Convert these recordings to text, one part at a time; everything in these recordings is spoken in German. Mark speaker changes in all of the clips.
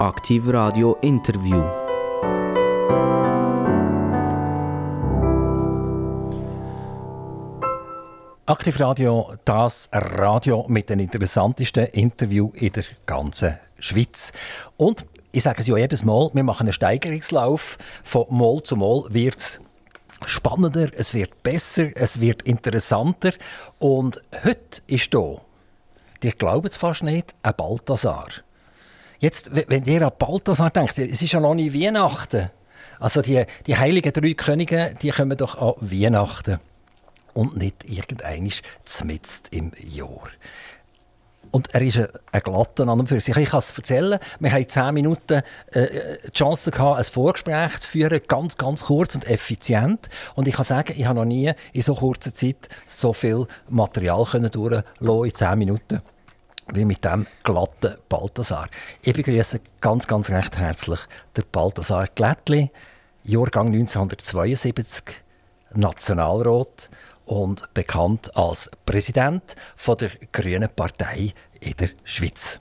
Speaker 1: Aktiv Radio Interview.
Speaker 2: Aktiv Radio, das Radio mit den interessantesten Interviews in der ganzen Schweiz. Und ich sage es ja jedes Mal, wir machen einen Steigerungslauf. Von Mal zu Mal wird es spannender, es wird besser, es wird interessanter. Und heute ist hier, ihr glaubt es fast nicht, ein Balthasar. Jetzt, wenn ihr an Balthasar denkt, es ist ja noch nicht Weihnachten. Also die, die heiligen drei Könige, die kommen doch an Weihnachten und nicht irgendeinisch zmitzt im Jahr. Und er ist ein, ein Glatter an und für sich. Ich kann es erzählen. Wir hatten zehn Minuten äh, die Chance, gehabt, ein Vorgespräch zu führen, ganz, ganz kurz und effizient. Und ich kann sagen, ich habe noch nie in so kurzer Zeit so viel Material können durchlassen in zehn Minuten wie mit dem glatten Balthasar. Ich begrüße ganz, ganz recht herzlich den Balthasar Glättli, Jahrgang 1972, Nationalrat und bekannt als Präsident von der Grünen Partei in der Schweiz.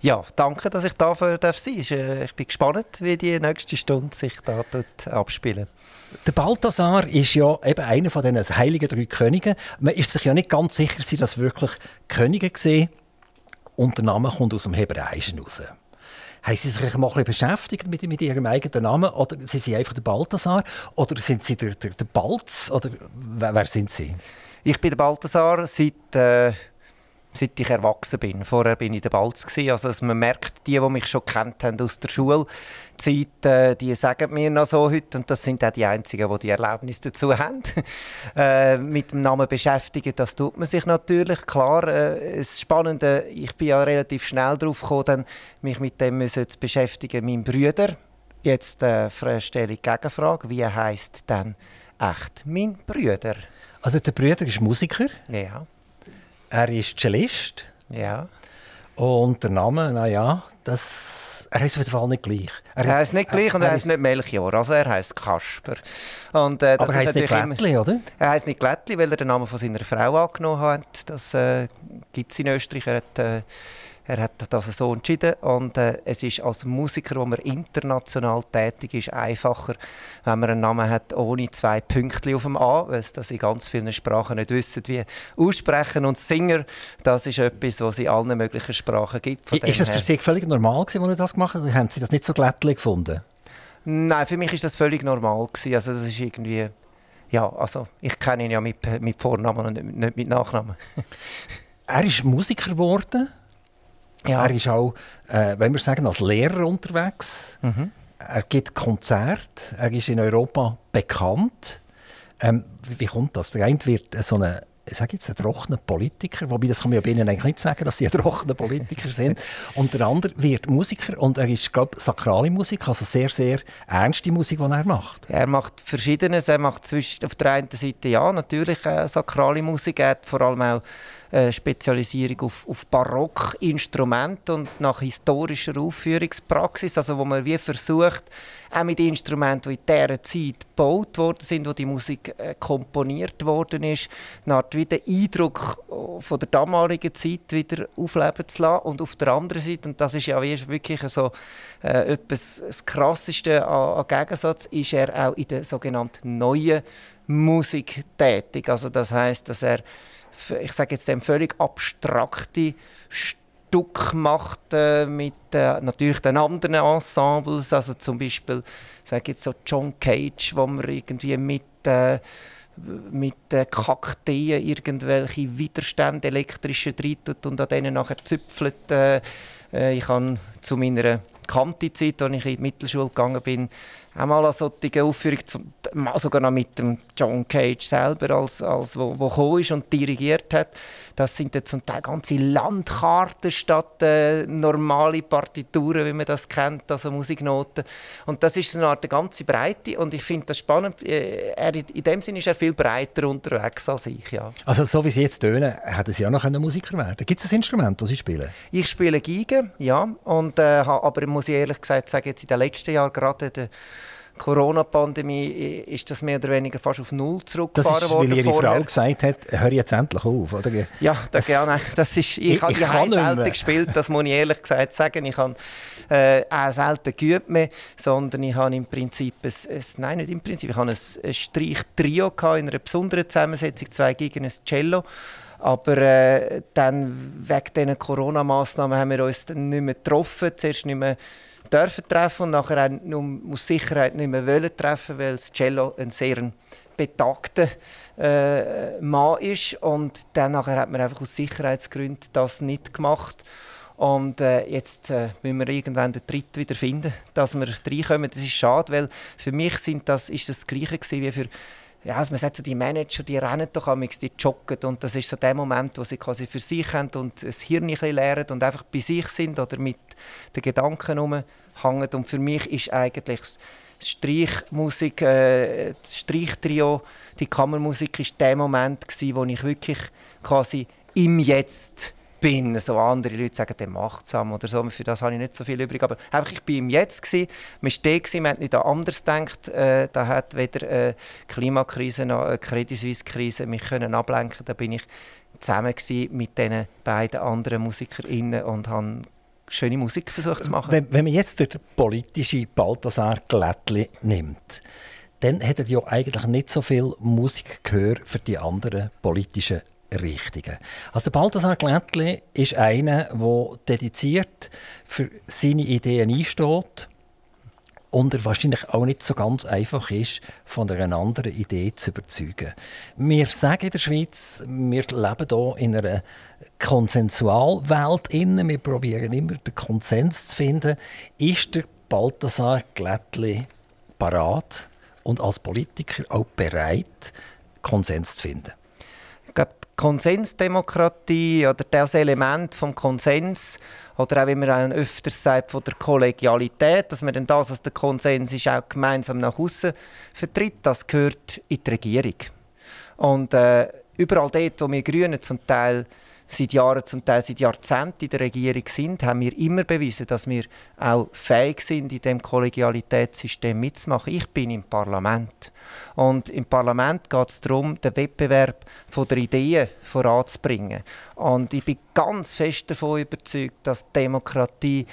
Speaker 3: Ja, danke, dass ich da sein darf. Äh, ich bin gespannt, wie die nächste Stunde sich da abspielen.
Speaker 2: Der Balthasar ist ja eben einer von den heiligen drei Königen. Man ist sich ja nicht ganz sicher, sind das wirklich Könige gesehen. Und der Name kommt aus dem Hebräischen heraus. Haben Sie sich mal ein beschäftigt mit, mit Ihrem eigenen Namen? Oder sind Sie einfach der Balthasar? Oder sind Sie der, der, der Balz? Oder wer, wer, sind Sie?
Speaker 3: Ich bin der Balthasar seit... Äh seit ich erwachsen bin. Vorher bin ich der Balz Also man merkt, die, die mich schon kennt haben aus der Schulzeit, äh, die sagen mir noch so heute und das sind auch die einzigen, die die Erlaubnis dazu haben. äh, mit dem Namen beschäftigen, das tut man sich natürlich. Klar, äh, das Spannende, ich bin ja relativ schnell darauf gekommen, mich mit dem müssen zu beschäftigen, mein Brüder. Jetzt äh, stelle ich die Gegenfrage, wie heißt denn echt mein Brüder?
Speaker 2: Also der Brüder ist Musiker?
Speaker 3: Ja.
Speaker 2: Er ist Cellist.
Speaker 3: Ja.
Speaker 2: Und der Name, naja, das, er heißt auf jeden Fall nicht gleich.
Speaker 3: Er, er heißt nicht gleich und er, er heißt nicht Melchior, also er heißt Kasper.
Speaker 2: Und, äh, Aber er heißt nicht Glättli, oder?
Speaker 3: Er heißt nicht Glättli, weil er den Namen von seiner Frau angenommen hat. Das äh, gibt es in Österreich. Er hat, äh, er hat das so entschieden und äh, es ist als Musiker, wo man international tätig ist, einfacher, wenn man einen Namen hat ohne zwei Pünktchen auf dem A, weil das in ganz vielen Sprachen nicht wissen, wie aussprechen und Singer, das ist etwas, was es in allen möglichen Sprachen gibt.
Speaker 2: Von ist das für Sie völlig normal gewesen, als Sie das gemacht haben? Haben Sie das nicht so glättlich gefunden?
Speaker 3: Nein, für mich ist das völlig normal gewesen. Also das ist irgendwie ja, also ich kenne ihn ja mit, mit Vornamen und nicht mit Nachnamen.
Speaker 2: er ist Musiker geworden ja. Er ist auch, äh, wenn wir sagen, als Lehrer unterwegs. Mhm. Er gibt Konzerte. Er ist in Europa bekannt. Ähm, wie, wie, kommt das? Der eine wird so eine ich sage jetzt, ein trockener Politiker, wobei das kann man ja bei ihnen eigentlich nicht sagen, dass sie ein trockener Politiker sind. Und der andere wird Musiker und er ist, glaube ich, sakrale Musik, also sehr, sehr ernste Musik, die er macht.
Speaker 3: Er macht Verschiedenes. Er macht zwischen, auf der einen Seite ja, natürlich äh, sakrale Musik. Er hat vor allem auch äh, Spezialisierung auf, auf Barockinstrumente und nach historischer Aufführungspraxis, also wo man wie versucht, auch mit Instrumenten, die in dieser Zeit gebaut worden sind, wo die Musik äh, komponiert worden ist, Art wieder Eindruck äh, von der damaligen Zeit wieder aufleben zu lassen. Und auf der anderen Seite, und das ist ja wirklich so äh, etwas das Krasseste an, an Gegensatz, ist er auch in der sogenannten neuen Musik tätig. Also das heißt, dass er ich sage jetzt dem völlig abstrakte Stück macht äh, mit äh, natürlich den anderen Ensembles, also zum Beispiel sage jetzt so John Cage, wo man irgendwie mit äh, mit äh, Kakteen irgendwelche Widerstände elektrische tut und an denen nachher züpfelt. Äh, äh, ich habe zu meiner Kanti-Zeit, als ich in die Mittelschule gegangen bin, einmal eine solche Aufführung, sogar noch mit dem John Cage selber, als, als wo, wo ist und dirigiert hat. Das sind dann zum Teil ganze Landkarten statt äh, normale Partituren, wie man das kennt, also Musiknoten. Und das ist eine Art eine ganze Breite und ich finde das spannend. Äh, er, in dem Sinne ist er viel breiter unterwegs als ich. Ja.
Speaker 2: Also so wie Sie jetzt tönen, hätten Sie auch noch Musiker werden Gibt es ein Instrument, das Sie spielen?
Speaker 3: Ich spiele Geige, ja, und, äh, aber muss ich ehrlich gesagt sagen, jetzt in den letzten Jahren gerade Corona-Pandemie ist das mehr oder weniger fast auf Null zurückgefahren
Speaker 2: das ist,
Speaker 3: worden.
Speaker 2: Weil Ihre Frau gesagt hat, hör jetzt endlich auf, oder?
Speaker 3: Ja, das, gerne. das ist, ich, ich, habe selten gespielt, das muss ich ehrlich gesagt sagen. Ich habe äh, auch selten geübt mehr, sondern ich habe im Prinzip, ein, ein, nein nicht im Prinzip, ich habe ein, ein Streich-Trio in einer besonderen Zusammensetzung, zwei gegen ein Cello. Aber äh, dann, wegen diesen Corona-Massnahmen haben wir uns dann nicht mehr getroffen. Zuerst nicht mehr dürfen treffen und nachher auch aus Sicherheit nicht mehr wollen treffen, weil das Cello ein sehr betagter äh, Mann ist. Und dann nachher hat man einfach aus Sicherheitsgründen das nicht gemacht. Und äh, jetzt äh, müssen wir irgendwann den Tritt wieder finden, dass wir reinkommen. Das ist schade, weil für mich sind das, ist das, Gleiche wie für ja, also man sagt so, die Manager, die rennen doch amigs, die joggen. Und das ist so der Moment, wo sie quasi für sich haben und das Hirn ein bisschen und einfach bei sich sind oder mit den Gedanken rumhängen und für mich ist eigentlich das Streichmusik, äh, das Streichtrio, die Kammermusik ist der Moment gewesen, wo ich wirklich quasi im Jetzt bin. So andere Leute sagen, der machtsam oder so. Für das habe ich nicht so viel übrig. Aber einfach, ich war im Jetzt. Gewesen. Man war da, man hat nicht an anders gedacht. Äh, da hat weder eine Klimakrise noch eine Credit Suisse-Krise mich können ablenken Da bin ich zusammen mit diesen beiden anderen MusikerInnen und habe schöne Musik versucht zu machen.
Speaker 2: Wenn, wenn man jetzt den politischen Balthasar Glättli nimmt, dann hat er ja eigentlich nicht so viel Musik gehört für die anderen politischen Richtigen. Also Balthasar Glättli ist einer, der dediziert für seine Ideen einsteht und er wahrscheinlich auch nicht so ganz einfach ist, von einer anderen Idee zu überzeugen. Wir sagen in der Schweiz, wir leben hier in einer Konsensualwelt. Wir probieren immer den Konsens zu finden. Ist der Balthasar Glättli parat und als Politiker auch bereit, Konsens zu finden?
Speaker 3: Konsensdemokratie oder das Element vom Konsens oder auch wie man auch öfters sagt von der Kollegialität, dass man dann das, was der Konsens ist, auch gemeinsam nach außen vertritt, das gehört in die Regierung. Und äh, überall dort, wo wir Grünen zum Teil seit Jahren, zum Teil seit Jahrzehnten in der Regierung sind, haben wir immer bewiesen, dass wir auch fähig sind, in dem Kollegialitätssystem mitzumachen. Ich bin im Parlament. Und im Parlament geht es darum, den Wettbewerb von der Ideen voranzubringen. Und ich bin ganz fest davon überzeugt, dass Demokratie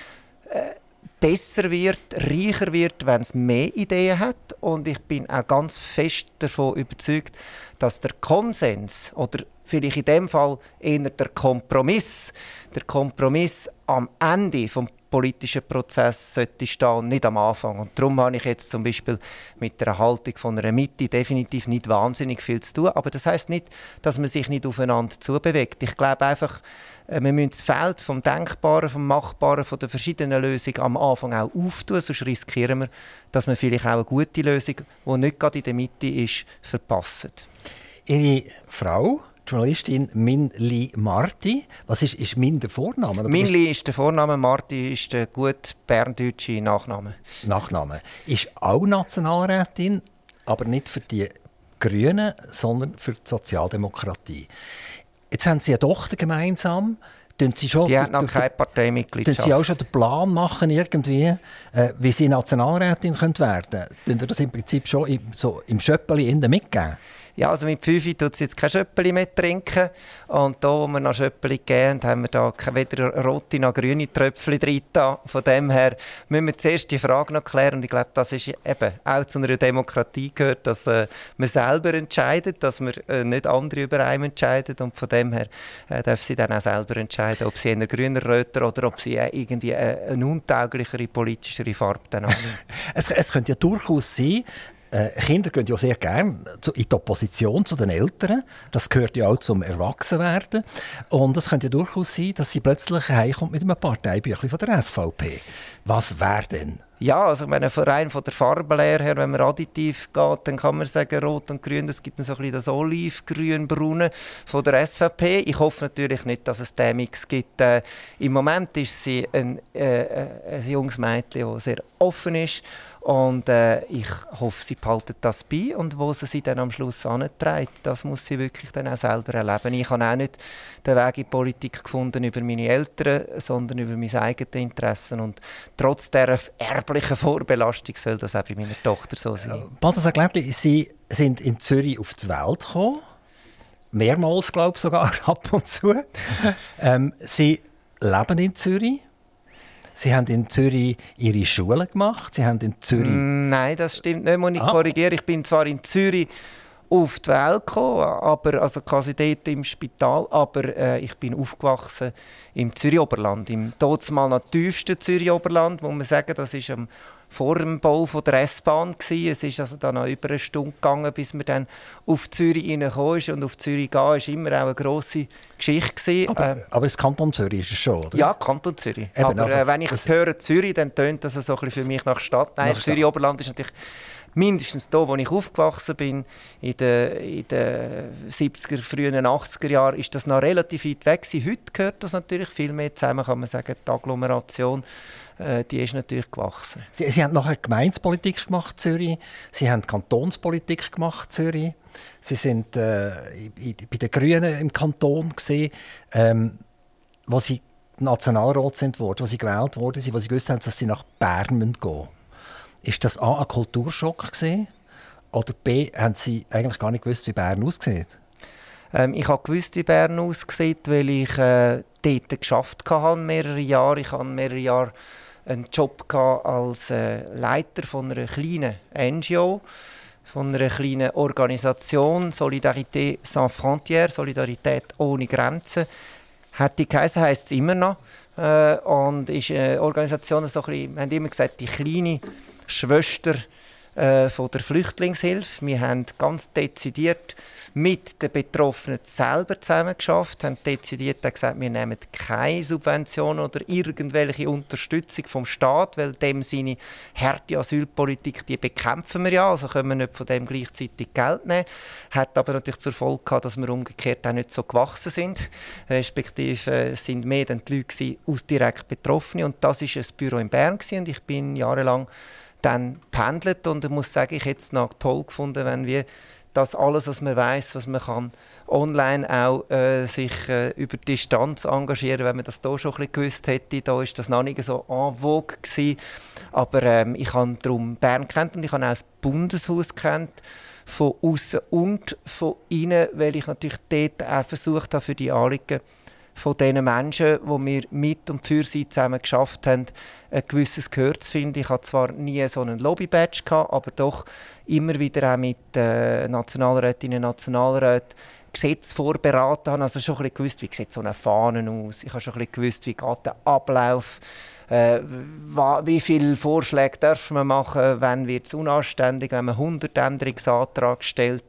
Speaker 3: äh, besser wird, reicher wird, wenn es mehr Ideen hat. Und ich bin auch ganz fest davon überzeugt, dass der Konsens oder vielleicht in dem Fall eher der Kompromiss, der Kompromiss am Ende vom politischen Prozess sollte stehen nicht am Anfang. Und darum habe ich jetzt zum Beispiel mit der Haltung von einer Mitte definitiv nicht wahnsinnig viel zu tun. Aber das heißt nicht, dass man sich nicht aufeinander zubewegt. Ich glaube einfach, wir müssen das Feld vom Denkbaren, vom Machbaren, von den verschiedenen Lösungen am Anfang auch auftun, sonst riskieren wir, dass wir vielleicht auch eine gute Lösung, die nicht gerade in der Mitte ist, verpassen.
Speaker 2: Ihre Frau Journalistin Minli Marti. Was ist, ist Min der Vorname?
Speaker 3: Minli ist der Vorname, Marti ist der gut berndeutsche Nachname.
Speaker 2: Nachname. Ist auch Nationalrätin, aber nicht für die Grünen, sondern für die Sozialdemokratie. Jetzt haben Sie eine Tochter gemeinsam.
Speaker 3: Sie schon, die hat noch keine Parteimitgliedschaft.
Speaker 2: Sie auch schon den Plan machen, irgendwie, äh, wie Sie Nationalrätin werden können? Tun Sie das im Prinzip schon im, so im Schöppeli mitgeben?
Speaker 3: Ja, also mit 5 tut sie jetzt kein Schöppeli mehr trinken. Und da, wo wir noch Schöppeli geben, haben wir da weder rote noch grüne Tröpfchen drin. Von dem her müssen wir zuerst die Frage noch klären. Und ich glaube, das ist eben auch zu einer Demokratie gehört, dass äh, man selber entscheidet, dass man äh, nicht andere über einen entscheidet. Und von dem her äh, darf sie dann auch selber entscheiden, ob sie einen grüner Röter oder ob sie äh, irgendwie äh, eine untauglichere, politischere Farbe dann annimmt.
Speaker 2: es, es könnte ja durchaus sein, Kinder gehen ja sehr gerne in die Opposition zu den Eltern. Das gehört ja auch zum Erwachsenwerden. Und es könnte ja durchaus sein, dass sie plötzlich heimkommt mit einem Parteibüchlein von der SVP. Was wäre denn?
Speaker 3: Ja, also wenn ein Verein von der Farbenlehre her, wenn man additiv geht, dann kann man sagen Rot und Grün. Es gibt dann so ein bisschen das Olivgrün-Braune von der SVP. Ich hoffe natürlich nicht, dass es den Mix gibt. Äh, Im Moment ist sie ein, äh, äh ein junges Mädchen, das sehr offen ist und äh, ich hoffe, sie behalten das bei und wo sie sie dann am Schluss antreibt, das muss sie wirklich dann auch selber erleben. Ich habe auch nicht den Weg in die Politik gefunden über meine Eltern, sondern über meine eigenen Interessen. Und trotz der erbliche Vorbelastung soll das auch bei meiner Tochter so sein.
Speaker 2: Balthasar Glättli, Sie sind in Zürich auf die Welt gekommen. Mehrmals, glaube ich, sogar, ab und zu. ähm, Sie leben in Zürich. Sie haben in Zürich Ihre Schule gemacht. Sie haben in Zürich...
Speaker 3: Nein, das stimmt nicht. Muss ich ah. korrigieren. Ich bin zwar in Zürich auf die Welt gekommen, aber, also quasi dort im Spital, aber äh, ich bin aufgewachsen im Zürich-Oberland, im mal noch tiefsten Zürich-Oberland, muss man sagen, das ist am vor dem Bau von der S-Bahn Es ist also dann noch über eine Stunde gegangen, bis man dann auf Zürich reingekommen ist. Und auf Zürich gehen war immer auch eine grosse Geschichte.
Speaker 2: Aber, äh, aber das Kanton Zürich ist es schon, oder?
Speaker 3: Ja, Kanton Zürich. Eben, aber also, äh, wenn ich höre Zürich, dann tönt das so ein für mich nach Stadt. Nein, Zürich-Oberland ist natürlich mindestens da, wo ich aufgewachsen bin, in den, den 70er, frühen 80er Jahren, ist das noch relativ weit weg gewesen. Heute gehört das natürlich viel mehr zusammen, kann man sagen, die Agglomeration äh, die ist natürlich gewachsen.
Speaker 2: Sie, Sie haben nachher Gemeinspolitik gemacht, Zürich. Sie haben Kantonspolitik gemacht, Zürich. Sie sind äh, bei den Grünen im Kanton gesehen, ähm, wo Sie Nationalrat sind worden, wo Sie gewählt wurden, wo Sie gewusst haben, dass Sie nach Bern gehen müssen. Ist das A ein Kulturschock gewesen? Oder B, haben Sie eigentlich gar nicht gewusst, wie Bern aussieht?
Speaker 3: Ähm, ich habe gewusst, wie Bern aussieht, weil ich äh, dort geschafft habe, mehrere Jahre. Ich habe mehrere Jahre einen Job als äh, Leiter von einer kleinen NGO, von einer kleinen Organisation, Solidarité sans frontières, Solidarität ohne Grenzen. Hat die geheißen, heisst es immer noch. Äh, und ist eine Organisation, so ein bisschen, wir haben immer gesagt, die kleine Schwester äh, von der Flüchtlingshilfe. Wir haben ganz dezidiert mit den Betroffenen selber zusammen geschafft, haben dezidiert gesagt, wir nehmen keine Subventionen oder irgendwelche Unterstützung vom Staat, weil dem seine harte Asylpolitik, die bekämpfen wir ja, also können wir nicht von dem gleichzeitig Geld nehmen. Hat aber natürlich zur Folge gehabt, dass wir umgekehrt auch nicht so gewachsen sind, respektive äh, sind mehr dann die Leute aus direkt Betroffenen und das ist ein Büro in Bern gewesen, und ich bin jahrelang dann pendelt und ich muss sagen, ich hätte es noch toll gefunden, wenn wir das alles, was man weiß, was man kann, online auch äh, sich äh, über Distanz engagieren, wenn man das hier schon ein gewusst hätte. Da ist das noch nicht so en vogue gewesen. Aber ähm, ich habe darum Bern kennt und ich habe auch das Bundeshaus kennt von außen und von innen, weil ich natürlich dort auch versucht habe, für die Anliegen von den Menschen, die wir mit und für sie zusammen geschafft haben, ein gewisses Gehör zu finden. Ich hatte zwar nie so einen Lobby-Badge, aber doch immer wieder auch mit äh, Nationalrätinnen und Nationalräten Gesetze vorberaten Also schon ein bisschen gewusst, wie sieht so eine Fahne aus. Ich habe schon ein bisschen gewusst, wie geht der Ablauf äh, wie viele Vorschläge darf man machen, wenn wird es unanständig, wenn man 100 Änderungsanträge stellt.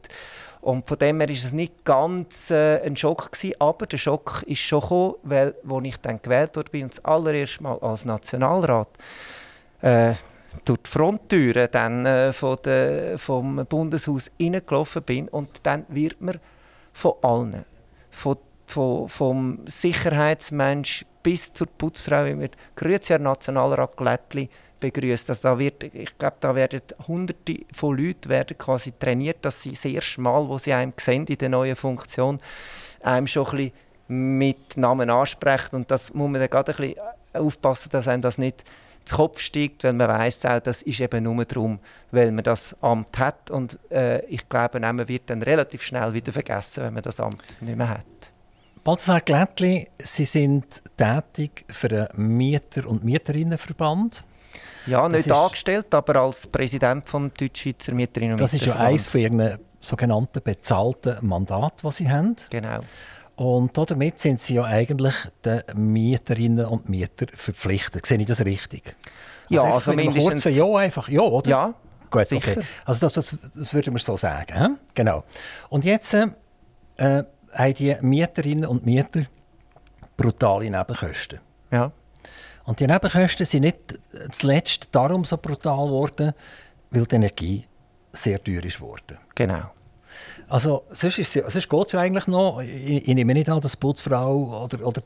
Speaker 3: Und von dem her war es nicht ganz äh, ein Schock gewesen, aber der Schock ist schon gekommen, weil, als ich dann gewählt wurde, bin das allererste Mal als Nationalrat äh, durch die Fronttüre dann äh, von de, vom Bundeshaus reingelaufen bin und dann wird man von allen, von, von, vom Sicherheitsmensch bis zur Putzfrau immer «Grüezi, Herr Nationalrat Glättli», begrüßt. Also da wird, ich glaube, da werden Hunderte von Leuten werden quasi trainiert, dass sie das erste Mal, wo sie einem sehen in der neuen Funktion, einem schon ein mit Namen ansprechen. Und das muss man dann gerade ein bisschen aufpassen, dass einem das nicht zu Kopf steigt, weil man weiß auch, das ist eben nur darum, weil man das Amt hat. Und äh, ich glaube, man wird dann relativ schnell wieder vergessen, wenn man das Amt nicht mehr hat.
Speaker 2: Balthasar Glättli, Sie sind tätig für den Mieter- und Mieterinnenverband.
Speaker 3: Ja, nicht angestellt, aber als Präsident vom Deutschschweizer Mieterinnen und
Speaker 2: Das ist ja eines von Ihren sogenannten bezahlten Mandat, das Sie haben.
Speaker 3: Genau.
Speaker 2: Und damit sind Sie ja eigentlich den Mieterinnen und Mietern verpflichtet. Sehe ich das richtig?
Speaker 3: Ja, also, also mindestens...
Speaker 2: Ja, einfach, ja, oder?
Speaker 3: Ja,
Speaker 2: Gut, sicher. Okay. Also das, das, das würden wir so sagen. He? Genau. Und jetzt äh, haben die Mieterinnen und Mieter brutale Nebenkosten.
Speaker 3: Ja.
Speaker 2: Und die Nebenkosten sind nicht zuletzt darum so brutal geworden, weil die Energie sehr teuer ist geworden.
Speaker 3: Genau.
Speaker 2: Also, sonst, ist es, sonst geht es ja eigentlich noch. Ich, ich, nehme nicht an, dass die Putzfrau oder, oder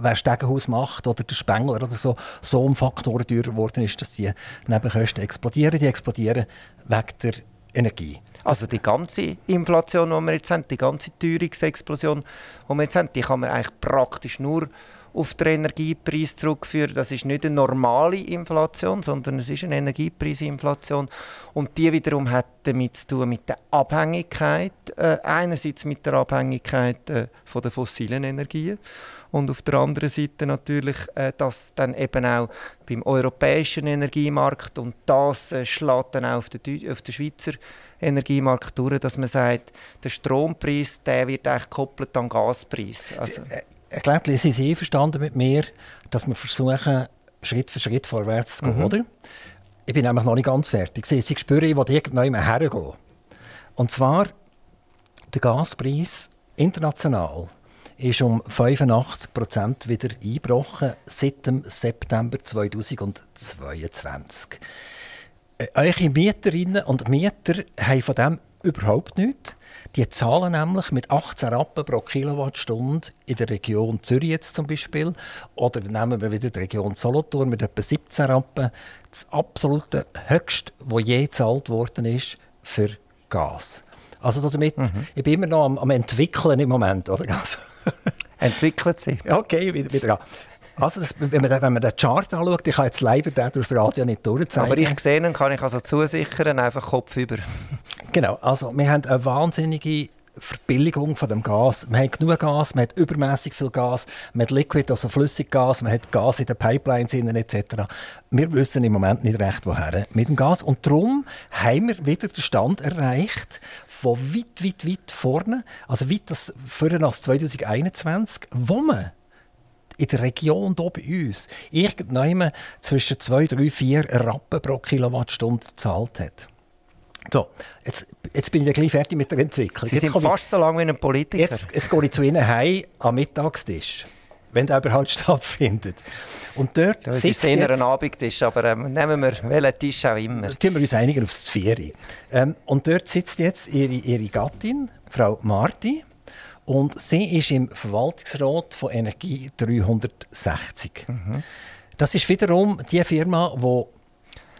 Speaker 2: wer Stegenhaus macht oder der Spengler oder so, so um Faktoren teurer geworden ist, dass die Nebenkosten explodieren. Die explodieren wegen der Energie.
Speaker 3: Also die ganze Inflation, die wir jetzt haben, die ganze Teuerungsexplosion, die wir jetzt haben, die kann man eigentlich praktisch nur auf den Energiepreis zurückführen. Das ist nicht eine normale Inflation, sondern es ist eine Energiepreisinflation. Und die wiederum hat damit zu tun mit der Abhängigkeit, äh, einerseits mit der Abhängigkeit äh, von der fossilen Energien und auf der anderen Seite natürlich, äh, dass dann eben auch beim europäischen Energiemarkt und das äh, schlägt dann auch auf den, auf den Schweizer Energiemarkt durch, dass man sagt, der Strompreis der wird eigentlich gekoppelt an den Gaspreis.
Speaker 2: Also, äh, Erklärt, sind Sie einverstanden mit mir, dass wir versuchen, Schritt für Schritt vorwärts zu gehen, mhm. oder? Ich bin nämlich noch nicht ganz fertig. Sie, Sie spüren, ich will irgendwann hergehen. Und zwar, der Gaspreis international ist um 85 Prozent wieder eingebrochen seit dem September 2022. Äh, eure Mieterinnen und Mieter haben von dem überhaupt nichts. Die zahlen nämlich mit 18 Rappen pro Kilowattstunde in der Region Zürich jetzt zum Beispiel. Oder nehmen wir wieder die Region Solothurn mit etwa 17 Rappen. Das absolute Höchste, was je gezahlt worden ist für Gas. Also damit, mhm. ich bin immer noch am, am entwickeln im Moment, oder? Also.
Speaker 3: Entwickelt sich.
Speaker 2: Okay, wieder, wieder also das, wenn, man, wenn man den Chart anschaut, ich kann jetzt leider den durch das Radio nicht durchzeigen.
Speaker 3: Aber ich sehe ihn, kann ich also zusichern, einfach Kopf über.
Speaker 2: Genau, also wir haben eine wahnsinnige Verbilligung von dem Gas. Man hat genug Gas, man hat übermäßig viel Gas, man hat Liquid, also Flüssiggas, man hat Gas in den Pipelines etc. Wir wissen im Moment nicht recht, woher mit dem Gas. Und darum haben wir wieder den Stand erreicht, von weit, weit, weit vorne, also weit das vorher als 2021, wo man in der Region hier bei uns irgendwann zwischen 2, 3, 4 Rappen pro Kilowattstunde gezahlt hat. So, jetzt, jetzt bin ich gleich fertig mit der Entwicklung.
Speaker 3: Sie
Speaker 2: jetzt
Speaker 3: sind fast ich, so lange wie ein Politiker.
Speaker 2: Jetzt, jetzt gehe ich zu Ihnen heim am Mittagstisch wenn der überhaupt stattfindet. Und dort
Speaker 3: das ist eher ein Abendtisch, aber ähm, nehmen wir welchen Tisch auch immer.
Speaker 2: Tun wir uns einigen aufs Zvieri. Ähm, und dort sitzt jetzt ihre, ihre Gattin, Frau Marti, und sie ist im Verwaltungsrat von Energie 360. Mhm. Das ist wiederum die Firma, die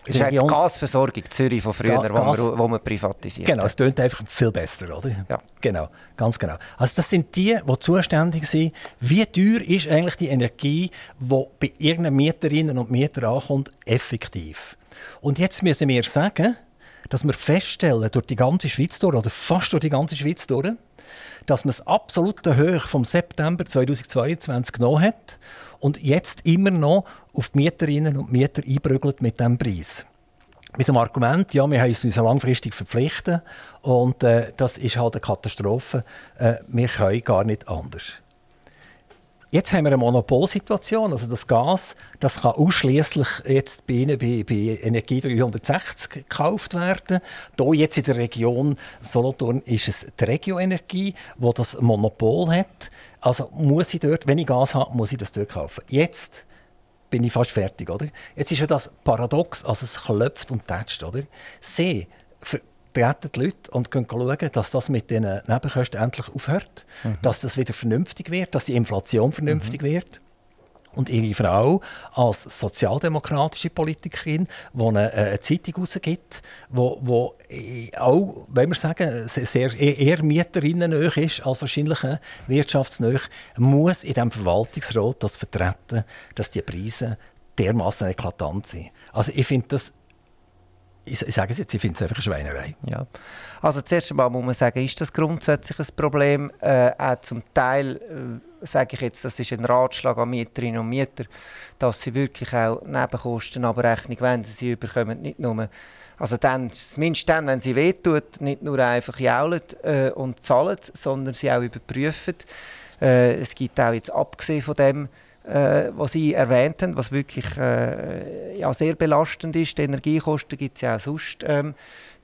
Speaker 3: das ist die Gasversorgung Zürich von früher, Ga wo, man, wo man privatisiert
Speaker 2: Genau, es tönt einfach viel besser, oder?
Speaker 3: Ja.
Speaker 2: Genau, ganz genau. Also das sind die, die zuständig sind. Wie teuer ist eigentlich die Energie, die bei ihren Mieterinnen und Mietern ankommt, effektiv? Und jetzt müssen wir sagen, dass wir feststellen, durch die ganze Schweiz durch, oder fast durch die ganze Schweiz durch, dass man das absolute Höch vom September 2022 genommen hat und jetzt immer noch auf die Mieterinnen und Mieter einprügelt mit diesem Preis. Mit dem Argument, ja, wir haben uns langfristig verpflichtet und äh, das ist halt eine Katastrophe. Äh, wir können gar nicht anders. Jetzt haben wir eine Monopolsituation. Also das Gas, das kann ausschließlich jetzt bei Ihnen bei, bei Energie 360 gekauft werden. Hier jetzt in der Region Solothurn ist es die Regioenergie, wo das Monopol hat. Also muss ich dort, wenn ich Gas habe, muss ich das dort kaufen. Jetzt bin ich fast fertig, oder? Jetzt ist ja das paradox, also es klopft und tätscht, oder? Sie treten die Leute und schauen, dass das mit den Nebenkosten endlich aufhört, mhm. dass das wieder vernünftig wird, dass die Inflation vernünftig mhm. wird. Und ihre Frau als sozialdemokratische Politikerin, die eine, eine Zeitung herausgibt, wo, wo auch, wenn wir sagen, sehr, eher Mieterinnen ist als wahrscheinlich wirtschaftsnöch, muss in diesem Verwaltungsrat das vertreten, dass die Preise dermaßen eklatant sind. Also ich finde das ich, ich sage es jetzt, ich finde es einfach eine Schweinerei.
Speaker 3: Ja. Also zuerst einmal muss man sagen, ist das grundsätzlich ein Problem? Äh, auch zum Teil äh, sage ich jetzt, das ist ein Ratschlag an Mieterinnen und Mieter, dass sie wirklich auch Nebenkostenabrechnung, wenn sie sie überkommen, nicht nur also dann, zumindest dann, wenn sie wehtut, nicht nur einfach jaulen äh, und zahlen, sondern sie auch überprüfen. Äh, es gibt auch jetzt abgesehen von dem äh, was Sie erwähnt haben, was wirklich äh, ja, sehr belastend ist. Die Energiekosten gibt es ja auch sonst. Ähm,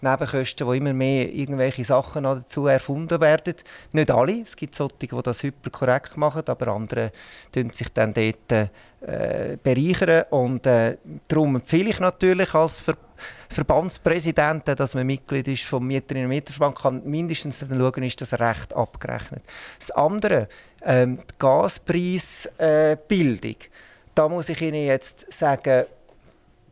Speaker 3: Nebenkosten, wo immer mehr irgendwelche Sachen dazu erfunden werden. Nicht alle, es gibt solche, die das hyper korrekt machen, aber andere tun sich dann dort äh, bereichern. Und äh, darum empfehle ich natürlich als Ver Verbandspräsident, dass man Mitglied ist vom Mieterinnen- und Mieterverband, kann mindestens dann schauen, ist das Recht abgerechnet. Das andere, ähm, die Gaspreisbildung, äh, da muss ich Ihnen jetzt sagen,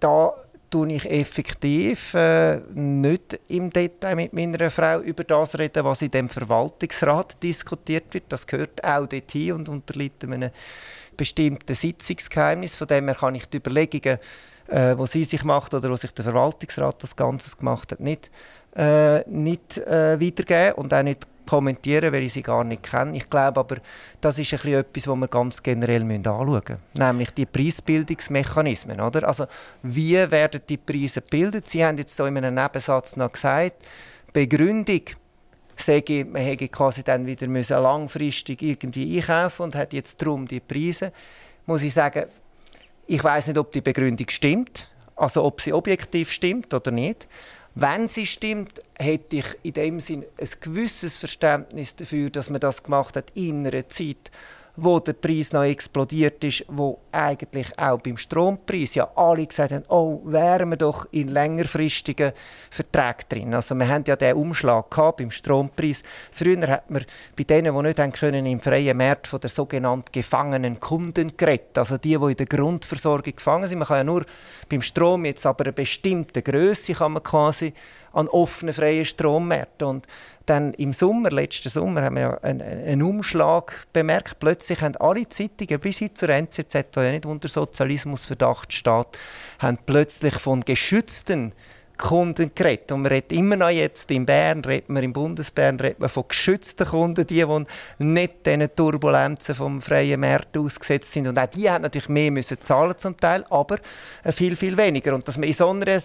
Speaker 3: da tue ich effektiv äh, nicht im Detail mit meiner Frau über das reden, was in dem Verwaltungsrat diskutiert wird. Das gehört auch dorthin und unterliegt einem bestimmten Sitzungsgeheimnis. Von dem her kann ich die Überlegungen, äh, wo sie sich macht oder wo sich der Verwaltungsrat das Ganze gemacht hat, nicht, äh, nicht äh, weitergeben und auch nicht kommentieren, weil ich sie gar nicht kenne. Ich glaube aber, das ist ein etwas, was wir ganz generell anschauen müssen. Nämlich die Preisbildungsmechanismen. Oder? Also, wie werden die Preise gebildet? Sie haben jetzt so in einem Nebensatz noch gesagt, Begründung, sage, man hätte quasi dann wieder müssen langfristig irgendwie einkaufen und hat jetzt darum die Preise. Muss ich sagen, ich weiß nicht, ob die Begründung stimmt, also ob sie objektiv stimmt oder nicht. Wenn sie stimmt, hätte ich in dem Sinn ein gewisses Verständnis dafür, dass man das gemacht hat in einer Zeit, wo der Preis noch explodiert ist, wo eigentlich auch beim Strompreis ja alle gesagt haben, oh, wären wir doch in längerfristigen Verträgen drin. Also wir haben ja den Umschlag gehabt beim Strompreis. Früher hat man bei denen, die nicht haben können, im freien Markt von der sogenannten gefangenen Kunden geredet. Also die, die in der Grundversorgung gefangen sind. Man kann ja nur beim Strom jetzt aber eine bestimmte Größe kann man quasi an offenen freien Strommärkten. Dann im Sommer, letzten Sommer, haben wir einen, einen, Umschlag bemerkt. Plötzlich haben alle Zeitungen, bis hin zur NZZ, die ja nicht unter Sozialismusverdacht steht, haben plötzlich von geschützten Kunden geredet. Und man redet immer noch jetzt in Bern, redet man im Bundesbern, redet man von geschützten Kunden, die, die nicht diesen Turbulenzen vom freien Markt ausgesetzt sind. Und auch die haben natürlich mehr müssen zahlen zum Teil, aber viel, viel weniger. Und dass man in so einer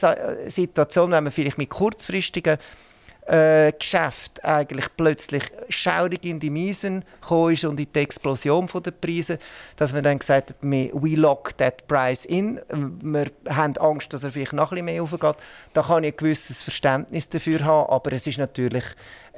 Speaker 3: Situation, wenn man vielleicht mit kurzfristigen äh, Geschäft eigentlich plötzlich schaurig in die Miesen ist und in die Explosion der Preise, dass man dann gesagt hat, we lock that price in. Wir haben Angst, dass er vielleicht noch ein bisschen mehr aufgeht. Da kann ich ein gewisses Verständnis dafür haben, aber es ist natürlich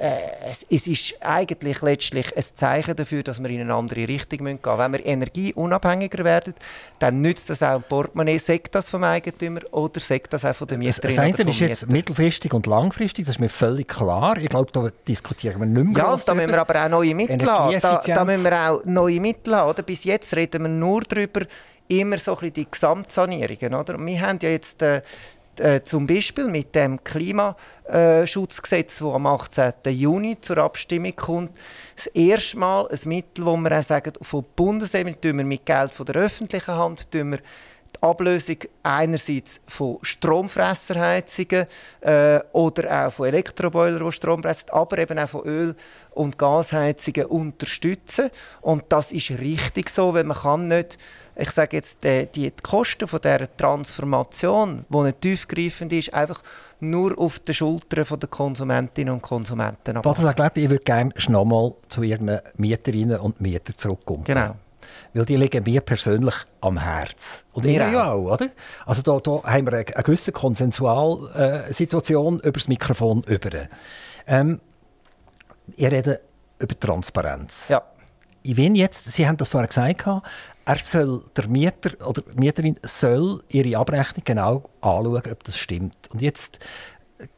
Speaker 3: äh, es, es, ist eigentlich letztlich ein Zeichen dafür, dass wir in eine andere Richtung gehen müssen. Wenn wir energieunabhängiger werden, dann nützt das auch ein Portemonnaie, sagt das vom Eigentümer oder sagt das auch von der Mieterin
Speaker 2: Das eine ist jetzt mittelfristig und langfristig, das ist mir völlig klar. Ich glaube, da diskutieren wir nicht mehr
Speaker 3: Ja, und da müssen wir aber auch neue Mittel haben. Da, da müssen wir auch neue Mittel haben. Oder? Bis jetzt reden wir nur darüber, immer so ein bisschen die Gesamtsanierungen. Oder? Wir haben ja jetzt äh, äh, zum Beispiel mit dem Klimaschutzgesetz, das am 18. Juni zur Abstimmung kommt, das erste Mal ein Mittel, wo wir auch sagen, von Bundesebene wir mit Geld von der öffentlichen Hand wir die Ablösung einerseits von Stromfresserheizungen äh, oder auch von Elektroboilern, die Strom fressen, aber eben auch von Öl- und Gasheizungen unterstützen. Und das ist richtig so, weil man kann nicht ich sage jetzt, die, die Kosten von dieser Transformation, die nicht tiefgreifend ist, einfach nur auf den Schultern der Konsumentinnen und Konsumenten
Speaker 2: ab. Sagt, ich würde gerne nochmal zu Ihren Mieterinnen und Mietern zurückkommen.
Speaker 3: Genau.
Speaker 2: Weil die liegen mir persönlich am Herz. Und ihr ja auch, oder? Also da, da haben wir eine, eine gewisse Konsensualsituation äh, über das Mikrofon über. Ähm, ihr redet über Transparenz.
Speaker 3: Ja.
Speaker 2: Ich will jetzt, Sie haben das vorher gesagt, er soll, der Mieter oder die Mieterin soll ihre Abrechnung genau anschauen, ob das stimmt. Und jetzt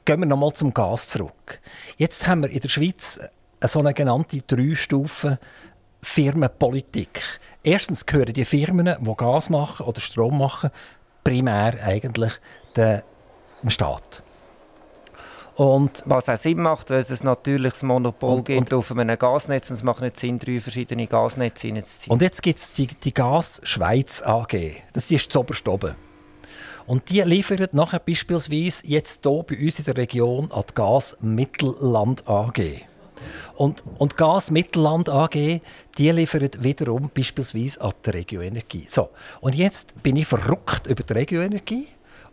Speaker 2: gehen wir nochmal zum Gas zurück. Jetzt haben wir in der Schweiz eine sogenannte drei Stufen Firmenpolitik. Erstens gehören die Firmen, die Gas machen oder Strom machen, primär eigentlich dem Staat.
Speaker 3: Und Was auch Sinn macht, weil es ein natürliches Monopol und, gibt und, auf einem Gasnetz. Und es macht nicht Sinn, drei verschiedene Gasnetze reinzuziehen.
Speaker 2: Und jetzt gibt es die, die Gas Schweiz AG. Das ist zuoberst oben. Und die liefert nachher beispielsweise jetzt hier bei uns in der Region an die Gas Mittelland AG. Und, und Gas Mittelland AG, die liefert wiederum beispielsweise an die Regioenergie. So, und jetzt bin ich verrückt über die Regioenergie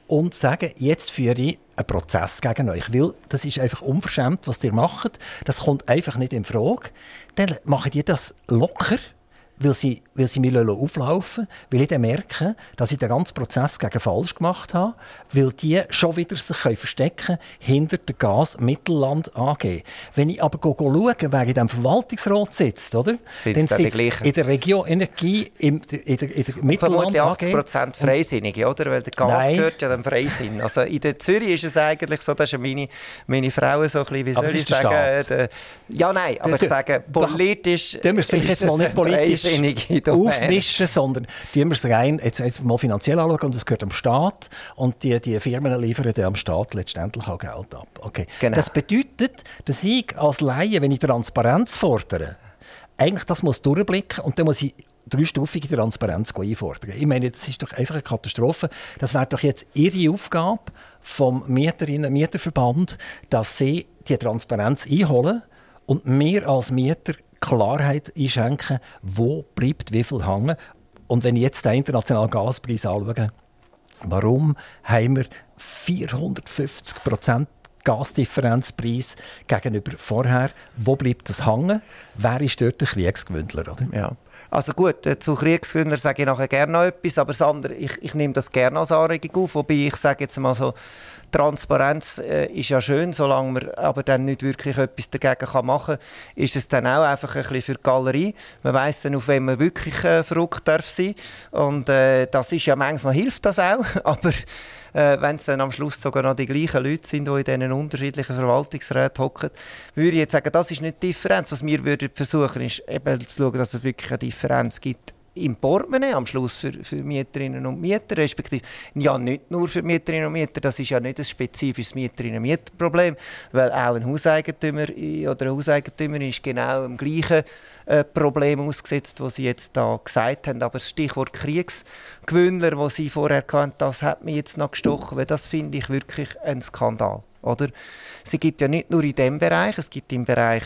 Speaker 2: und sage, jetzt führe ich einen Prozess gegen euch. Weil das ist einfach unverschämt, was ihr macht. Das kommt einfach nicht in Frage. Dann machen die das locker weil sie, weil sie mir auflaufen weil ich dann merke, dass ich den ganzen Prozess gegen falsch gemacht habe, weil die schon wieder sich verstecken können hinter der Gas Mittelland AG. Wenn ich aber schaue, wer in diesem Verwaltungsrat sitzt, oder?
Speaker 3: Sitzt dann sitzt
Speaker 2: in der Region Energie in, der, in der Mittelland
Speaker 3: AG. 80 Prozent Freisinnige, oder? Weil der Gas Nein. gehört ja dem Freisinn. Also in der Zürich ist es eigentlich so, das ist meine, meine Frau so ein bisschen, wie soll ich sagen? Der, ja, nein, aber ich sage, politisch...
Speaker 2: Tun wir es jetzt mal nicht politisch aufmischen, sondern die wir es rein jetzt, jetzt mal finanziell anschauen und es gehört am Staat und die, die Firmen liefern am Staat letztendlich auch Geld ab. Okay. Genau. Das bedeutet, dass ich als Laie, wenn ich Transparenz fordere, eigentlich das muss durchblicken und dann muss ich dreistufige Transparenz einfordern. Ich meine, das ist doch einfach eine Katastrophe. Das wäre doch jetzt Ihre Aufgabe vom Mieterinnen- und Mieterverband, dass Sie die Transparenz einholen und mir als Mieter Klarheit einschenken, wo bleibt wie viel hängen. Und wenn ich jetzt den internationalen Gaspreis anschaue, warum haben wir 450 Prozent Gasdifferenzpreis gegenüber vorher? Wo bleibt das hängen? Wer ist dort der Kriegsgewündler? Oder?
Speaker 3: Ja. Also gut, äh, zu Kriegsgründern sage ich nachher gerne noch etwas, aber das andere, ich, ich nehme das gerne als Anregung auf, wobei ich sage jetzt mal so, Transparenz äh, ist ja schön, solange man aber dann nicht wirklich etwas dagegen kann machen kann, ist es dann auch einfach ein bisschen für die Galerie. Man weiß dann, auf wen man wirklich äh, verrückt darf sein. Und äh, das ist ja manchmal hilft das auch, aber äh, wenn es dann am Schluss sogar noch die gleichen Leute sind, die in diesen unterschiedlichen Verwaltungsräten hocken, würde ich jetzt sagen, das ist nicht die Differenz. Was wir würden versuchen, ist eben zu schauen, dass es wirklich eine Differenz gibt im Portemonnaie am Schluss für, für Mieterinnen und Mieter, respektive ja nicht nur für Mieterinnen und Mieter, das ist ja nicht ein spezifisches Mieterinnen- und Mieterproblem, weil auch ein Hauseigentumer oder eine Hauseigentümerin ist genau im gleichen äh, Problem ausgesetzt, was Sie jetzt da gesagt haben. Aber das Stichwort Kriegsgewöhnler, das Sie vorher hatten, das hat mich jetzt noch gestochen, weil das finde ich wirklich ein Skandal. Oder? Es gibt ja nicht nur in diesem Bereich, es gibt im Bereich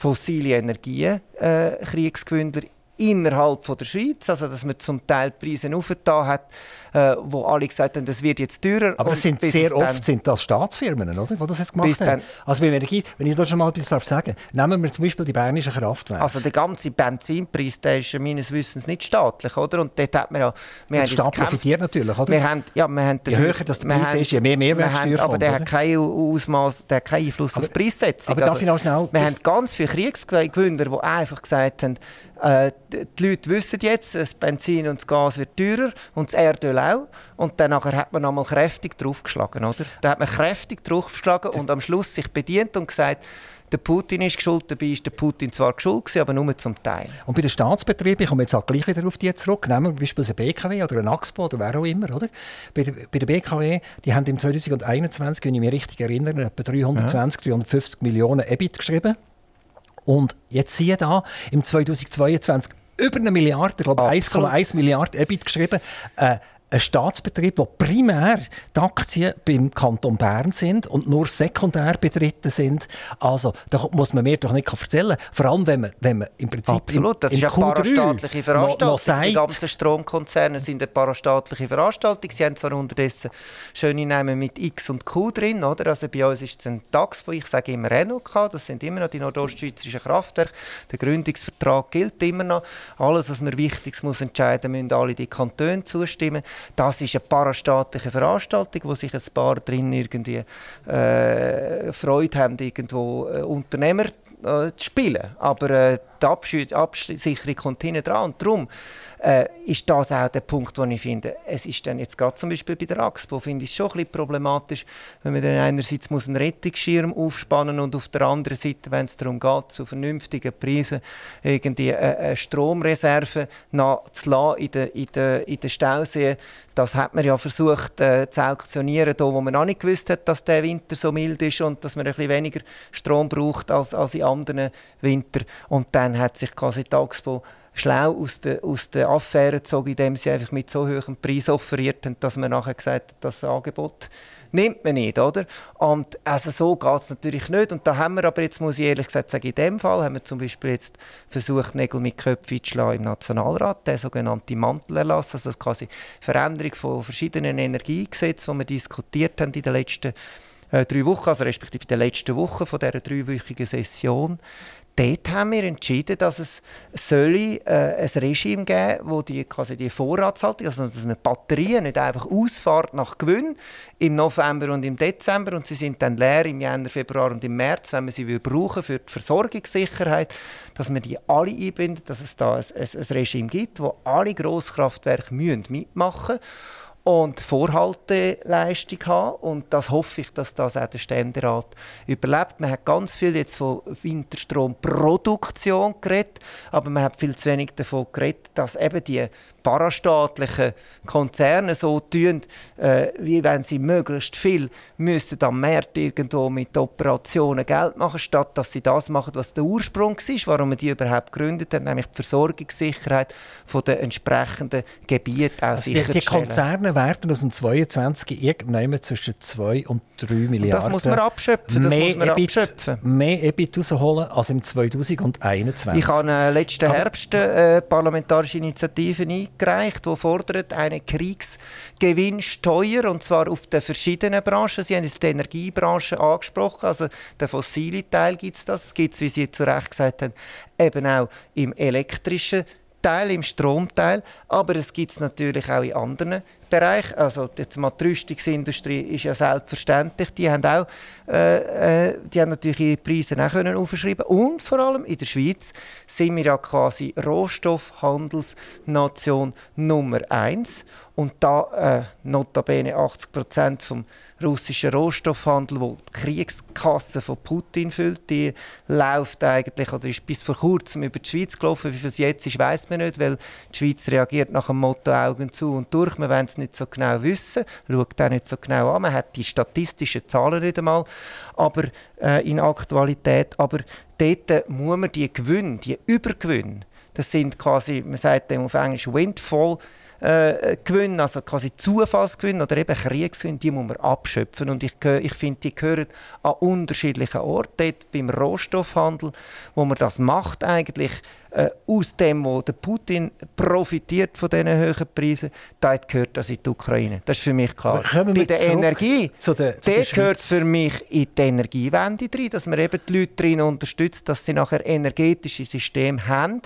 Speaker 3: fossile Energien äh, Kriegsgewöhnler innerhalb von der Schweiz, also dass man zum Teil Preise aufgetan hat, äh, wo alle gesagt haben, das wird jetzt teurer.
Speaker 2: Aber es sind sehr oft sind das Staatsfirmen, oder, die das jetzt gemacht haben. Also bei Energie, wenn ich das schon mal etwas sagen darf, nehmen wir zum Beispiel die bernischen Kraftwerke.
Speaker 3: Also der ganze Benzinpreis, der ist meines Wissens nicht staatlich, oder? Und dort hat man ja...
Speaker 2: Wir der Staat profitiert natürlich, oder?
Speaker 3: Wir haben, ja, wir haben
Speaker 2: je höher das der Preis haben, ist, je mehr Mehrwertsteuer kommt,
Speaker 3: Aber der hat keinen Ausmaß, der hat keinen Einfluss aber, auf die Preissetzung.
Speaker 2: Aber also, darf ich noch schnell...
Speaker 3: Wir haben ganz viele Kriegsgewinner, die einfach gesagt haben, äh, die Leute wissen jetzt, das Benzin und das Gas wird teurer und das Erdöl auch. Und dann hat man nochmal kräftig draufgeschlagen, oder? Da hat man kräftig draufgeschlagen und am Schluss sich bedient und gesagt, der Putin ist schuld, dabei ist der Putin zwar schuld, aber nur zum Teil.
Speaker 2: Und bei den Betrieben, ich komme jetzt auch gleich wieder auf die zurück, nehmen wir beispielsweise BKW oder ein Axpo oder wer auch immer, oder? Bei der, bei der BKW, die haben im 2021, wenn ich mich richtig erinnere, etwa 320, ja. 350 Millionen EBIT geschrieben. Und jetzt siehe da, im 2022 über eine Milliarde, ich glaube 1,1 Milliarden EBIT geschrieben. Äh, ein Staatsbetrieb, wo primär die Aktien beim Kanton Bern sind und nur sekundär betreten sind. Also, da muss man mir doch nicht erzählen. Vor allem, wenn man, wenn man im Prinzip
Speaker 3: Absolut, das ist eine parastaatliche Veranstaltung. Noch, noch die ganzen Stromkonzerne sind eine parastaatliche Veranstaltung. Sie haben zwar unterdessen schöne Namen mit X und Q drin. Oder? Also bei uns ist es ein DAX, wo ich sage immer Renault Das sind immer noch die nordostschweizerischen Kraftwerke. Der Gründungsvertrag gilt immer noch. Alles, was man Wichtiges muss entscheiden, müssen alle die Kantone zustimmen. Das ist eine parastaatliche Veranstaltung, wo sich ein paar drin irgendwie äh, Freude haben, irgendwo äh, Unternehmer äh, zu spielen. Aber äh, die Absicherung kommt hinten dran. Und darum äh, ist das auch der Punkt, wo ich finde, es ist dann jetzt gerade zum Beispiel bei der Axpo, finde ich es schon ein bisschen problematisch, wenn man dann einerseits muss einen Rettungsschirm aufspannen und auf der anderen Seite, wenn es darum geht, zu vernünftigen Preisen irgendwie eine, eine Stromreserve zu lassen in den, in den, in den Stauseen, das hat man ja versucht äh, zu auktionieren, da wo man noch nicht gewusst hat, dass der Winter so mild ist und dass man ein bisschen weniger Strom braucht als, als in anderen Winter. Und dann hat sich quasi die Axpo schlau aus der, aus der Affäre gezogen, indem sie einfach mit so hohem Preis offeriert haben, dass man nachher gesagt hat, das Angebot nimmt man nicht, oder? Und also so geht es natürlich nicht. Und da haben wir aber jetzt, muss ich ehrlich gesagt sagen, in dem Fall haben wir zum Beispiel jetzt versucht, Nägel mit Köpfen zu schlagen im Nationalrat, der sogenannte Mantelerlass, also quasi Veränderung von verschiedenen Energiegesetzen, die wir diskutiert haben in den letzten äh, drei Wochen, also respektive in den letzten Wochen von dieser dreiwöchigen Session dort haben wir entschieden, dass es soll, äh, ein Regime geben wo die, quasi die Vorratshaltung, also dass man Batterien nicht einfach ausfahrt nach Gewinn im November und im Dezember und sie sind dann leer im Januar, Februar und im März, wenn man sie brauchen für die Versorgungssicherheit, dass man die alle einbindet, dass es da ein, ein, ein Regime gibt, wo alle Grosskraftwerke mitmachen müssen und Vorhalteleistung haben. Und das hoffe ich, dass das auch der Ständerat überlebt. Man hat ganz viel jetzt von Winterstromproduktion geredet, aber man hat viel zu wenig davon geredet, dass eben die parastaatlichen Konzerne so tun, äh, wie wenn sie möglichst viel müssten am Markt irgendwo mit Operationen Geld machen, statt dass sie das machen, was der Ursprung ist, warum man die überhaupt gegründet hat, nämlich die Versorgungssicherheit von den entsprechenden Gebieten auch also
Speaker 2: die, die Konzerne werden aus dem 22 irgendwann zwischen 2 und 3 Milliarden. Und
Speaker 3: das muss man abschöpfen. Das
Speaker 2: mehr
Speaker 3: muss man
Speaker 2: EBIT, abschöpfen. Mehr EBIT rausholen als im 2021.
Speaker 3: Ich habe äh, letzten Herbst äh, parlamentarische Initiativen eingereicht, die fordert eine Kriegsgewinnsteuer und zwar auf den verschiedenen Branchen. Sie haben jetzt die Energiebranche angesprochen, also der fossile Teil gibt es das, es gibt wie Sie zu Recht gesagt haben, eben auch im elektrischen Teil, im Stromteil, aber es gibt es natürlich auch in anderen Bereich, also die Rüstungsindustrie ist ja selbstverständlich, die haben auch, äh, äh, die haben natürlich ihre Preise auch können aufschreiben. Und vor allem in der Schweiz sind wir ja quasi Rohstoffhandelsnation Nummer eins. Und da äh, notabene 80 Prozent vom russischen Rohstoffhandel, wo die Kriegskasse von Putin füllt, die läuft eigentlich oder ist bis vor kurzem über die Schweiz gelaufen. Wie viel es jetzt ist, weiß man nicht, weil die Schweiz reagiert nach dem Motto Augen zu und durch. Man wollen es nicht so genau wissen, schaut auch nicht so genau an. Man hat die statistischen Zahlen nicht einmal, aber äh, in Aktualität. Aber dort muss man die Gewinne, die Übergewinne, das sind quasi, man sagt dem auf Englisch Windfall äh, Gewinne, also quasi Zufallsgewinne oder eben Kriegsgewinne, die muss man abschöpfen. Und ich, ich finde, die gehören an unterschiedlichen Orten. Dort beim Rohstoffhandel, wo man das macht eigentlich, äh, aus dem, wo der Putin profitiert von diesen hohen Preisen, dort gehört das in die Ukraine. Das ist für mich klar. Bei der Energie, zu der, zu dort gehört es für mich in die Energiewende rein, dass man eben die Leute darin unterstützt, dass sie nachher energetische Systeme haben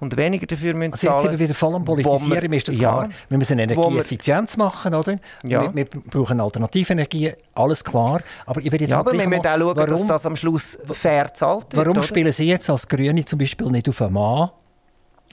Speaker 3: und weniger dafür müssen
Speaker 2: also zahlen. Jetzt wieder voll am Politisieren, ist das ja, klar. Wir müssen Energieeffizienz machen, oder? Ja. Wir, wir brauchen Alternativenergie, alles klar. Aber ich jetzt
Speaker 3: ja, aber wir müssen auch schauen, warum, dass das am Schluss fair zahlt
Speaker 2: wird. Warum spielen Sie jetzt als Grüne zum Beispiel nicht auf einen Mann,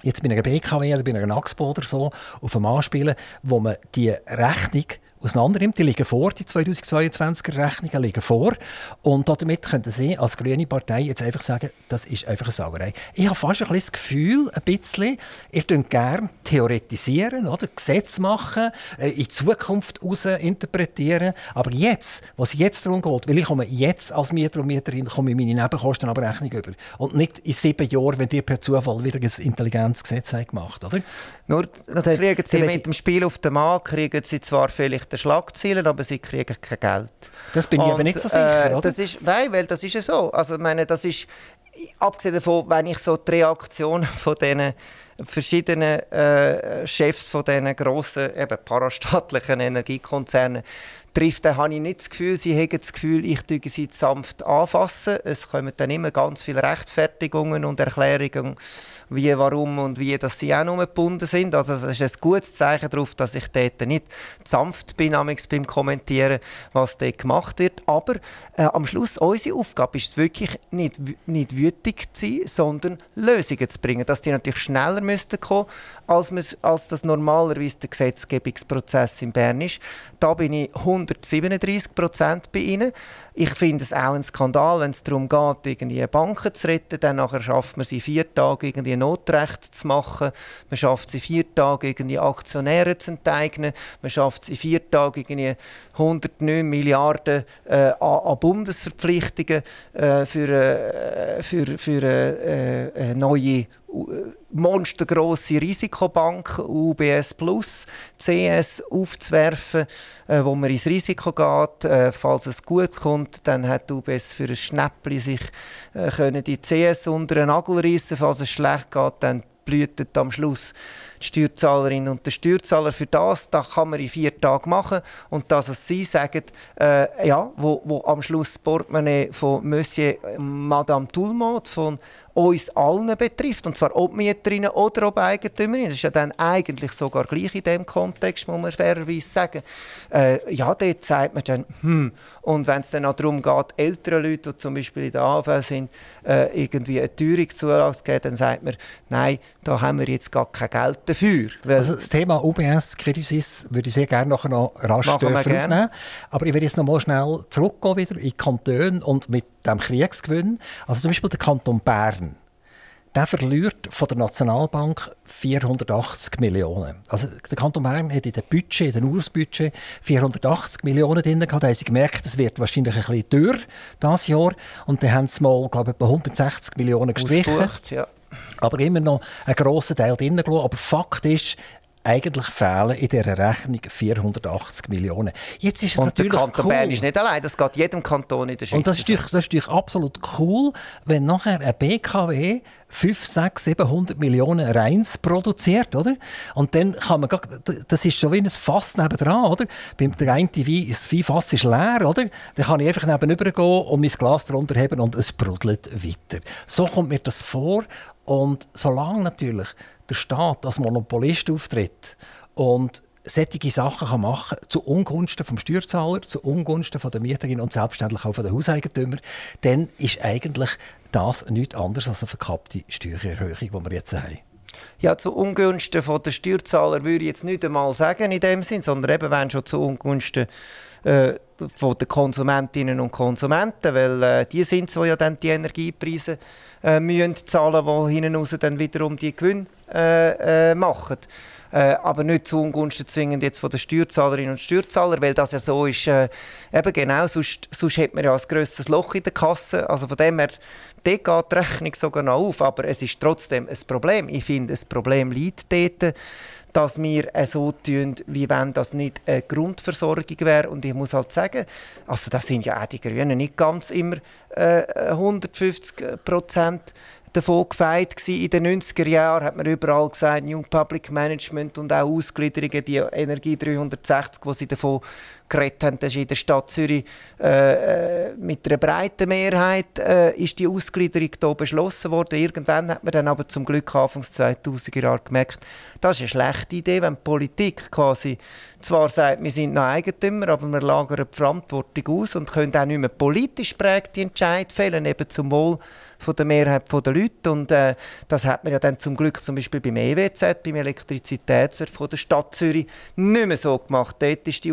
Speaker 2: jetzt bei einer BKW oder bei einer Axpo oder so, auf einen Mann spielen, wo man die Rechnung auseinandernimmt. Die liegen vor, die 2022er Rechnungen liegen vor. Und damit könnten Sie als grüne Partei jetzt einfach sagen, das ist einfach eine Sauerei. Ich habe fast ein bisschen das Gefühl, ein bisschen, ihr könnt gerne theoretisieren, oder? Gesetze machen, äh, in die Zukunft heraus interpretieren. Aber jetzt, was jetzt darum geht, weil ich komme jetzt als Mieter und Mieterin komme ich meine Nebenkostenabrechnung über. Und nicht in sieben Jahren, wenn die per Zufall wieder ein Intelligenzgesetz haben gemacht oder?
Speaker 3: Nur, kriegen Sie mit dem Spiel auf dem Markt, kriegen Sie zwar vielleicht den Schlagzeilen, aber sie kriegen kein Geld.
Speaker 2: Das bin ich aber nicht so sicher,
Speaker 3: äh, oder? Das ist, nein, weil das ist ja so. Also, meine, das ist, abgesehen davon, wenn ich so die Reaktionen von diesen verschiedenen äh, Chefs von diesen grossen, eben parastaatlichen Energiekonzernen trifft, dann habe ich nicht das Gefühl, sie haben das Gefühl, ich tue sie sanft anfassen. Es kommen dann immer ganz viele Rechtfertigungen und Erklärungen, wie, warum und wie, dass sie auch nur gebunden sind. Also es ist ein gutes Zeichen darauf, dass ich dort nicht sanft bin beim Kommentieren, was dort gemacht wird. Aber äh, am Schluss, unsere Aufgabe ist es wirklich nicht, nicht wütig zu sein, sondern Lösungen zu bringen. Dass die natürlich schneller müssten kommen, als, als das normalerweise der Gesetzgebungsprozess in Bern ist. Da bin ich 137 Prozent bei Ihnen. Ich finde es auch ein Skandal, wenn es darum geht, irgendwie Banken zu retten. Dann nachher schafft man sie vier Tage irgendwie Notrecht zu machen. Man schafft sie vier Tage irgendwie Aktionäre zu enteignen. Man schafft sie vier Tage irgendwie 109 Milliarden äh, an, Bundesverpflichtungen äh, für, äh, für, für äh, äh neue monstergrosse Risikobank UBS Plus, CS aufzuwerfen, äh, wo man ins Risiko geht. Äh, falls es gut kommt, dann hat UBS für ein Schnäppchen sich äh, können die CS unter den Nagel reissen. Falls es schlecht geht, dann blühtet am Schluss die Steuerzahlerin und der Steuerzahler für das, das kann man in vier Tagen machen. Und das, was Sie sagen, äh, ja, wo, wo am Schluss das Portemonnaie von Monsieur Madame Toulmont, von uns allen betrifft. Und zwar ob Mieterinnen oder ob Eigentümerinnen. Das ist ja dann eigentlich sogar gleich in dem Kontext, muss man fairerweise sagen. Äh, ja, dort sagt man dann, hm. Und wenn es dann auch darum geht, ältere Leute, die zum Beispiel in der AV sind, äh, irgendwie eine Teuerungszulage zu geben, dann sagt man, nein, da haben wir jetzt gar kein Geld dafür.
Speaker 2: also das Thema UBS, Credit Suisse, würde ich sehr gerne noch rasch aufnehmen. Aber ich will jetzt noch mal schnell zurückgehen wieder in die Kantone und mit dem Kriegsgewinn. Also zum Beispiel der Kanton Bern der verliert von der Nationalbank 480 Millionen. Also der Kanton Bern hat in dem Budget, in dem Ursbudget 480 Millionen drin gehabt. Da haben sie gemerkt, es wird wahrscheinlich ein bisschen teuer dieses Jahr. Und dann haben sie mal, glaube ich, 160 Millionen gestrichen. Ausbucht, ja. Aber immer noch einen grossen Teil drin gelassen. Aber Fakt ist, eigentlich fehlen in dieser Rechnung 480 Millionen.
Speaker 3: Jetzt ist es und natürlich der Kanton cool. Bern ist nicht allein, das geht jedem Kanton in der Schweiz.
Speaker 2: Und das ist, natürlich, das ist natürlich absolut cool, wenn nachher ein BKW 5, 6, 700 Millionen Reins produziert, oder? Und dann kann man, das ist schon wie ein Fass nebendran, oder? Beim der eine Wein, das Weinfass ist leer, oder? Dann kann ich einfach nebenüber gehen und mein Glas darunter haben und es brodelt weiter. So kommt mir das vor und solange natürlich der Staat als Monopolist auftritt und solche Sachen kann machen zu Ungunsten vom Steuerzahler, zu Ungunsten von der Mieterin und selbstverständlich auch von den Hauseigentümern, dann ist eigentlich das nichts anderes als eine verkappte Steuererhöhung, die wir jetzt haben.
Speaker 3: Ja, zu Ungunsten von der Steuerzahler würde ich jetzt nicht einmal sagen in dem Sinn, sondern eben wenn schon zu Ungunsten äh, von den Konsumentinnen und Konsumenten, weil äh, die sind es, die ja dann die Energiepreise äh, müssen zahlen, die hinten raus dann wiederum die Gewinne äh, äh, machen. Äh, aber nicht zu Ungunsten zwingend jetzt von den Steuerzahlerinnen und Steuerzahlern, weil das ja so ist, äh, eben genau, sonst, sonst hat man ja ein grösseres Loch in der Kasse. Also von dem her, dort geht die Rechnung sogar noch auf, aber es ist trotzdem ein Problem. Ich finde, ein Problem liegt dort, dass wir so tun, wie wenn das nicht eine Grundversorgung wäre. Und ich muss halt sagen, also das sind ja auch die Grünen nicht ganz immer äh, 150 Prozent davon gefeit In den 90er Jahren hat man überall gesagt, New Public Management und auch Ausgliederungen, die Energie 360, wo sie davon geredet haben, das ist in der Stadt Zürich äh, äh, mit einer breiten Mehrheit äh, ist die Ausgliederung hier beschlossen worden. Irgendwann hat man dann aber zum Glück Anfangs 2000er Jahre gemerkt, das ist eine schlechte Idee, wenn die Politik quasi zwar sagt, wir sind noch Eigentümer, aber wir lagern die Verantwortung aus und können auch nicht mehr politisch prägte Entscheid fällen, eben zum Wohl von der Mehrheit der Leute. Und äh, das hat man ja dann zum Glück zum Beispiel beim EWZ, beim Elektrizitätswerk der Stadt Zürich, nicht mehr so gemacht. Dort ist die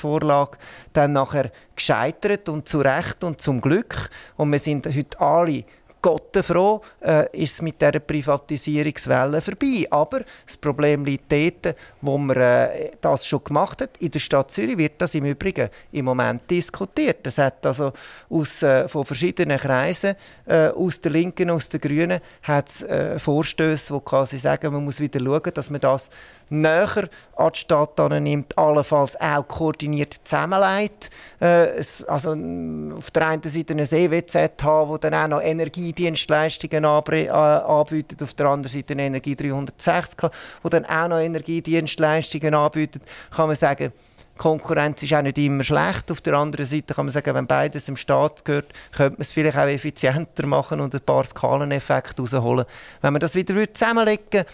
Speaker 3: Ausgliederungsvorlage dann nachher gescheitert und zu Recht und zum Glück. Und wir sind heute alle Gottenfroh äh, ist es mit dieser Privatisierungswelle vorbei. Aber das Problem liegt dort, wo man äh, das schon gemacht hat. In der Stadt Zürich wird das im Übrigen im Moment diskutiert. Es hat also aus, äh, von verschiedenen Kreisen, äh, aus der Linken, aus der Grünen, hat äh, Vorstöße, die quasi sagen, man muss wieder schauen, dass man das näher an die Stadt nimmt, allenfalls auch koordiniert zusammenlegt. Äh, also auf der einen Seite eine EWZ haben, wo dann auch noch Energiedienstleistungen äh, anbietet, auf der anderen Seite eine Energie 360, wo dann auch noch Energiedienstleistungen anbietet, kann man sagen, Konkurrenz ist auch nicht immer schlecht. Auf der anderen Seite kann man sagen, wenn beides im Staat gehört, könnte man es vielleicht auch effizienter machen und ein paar Skaleneffekte rausholen. Wenn man das wieder zusammenlegen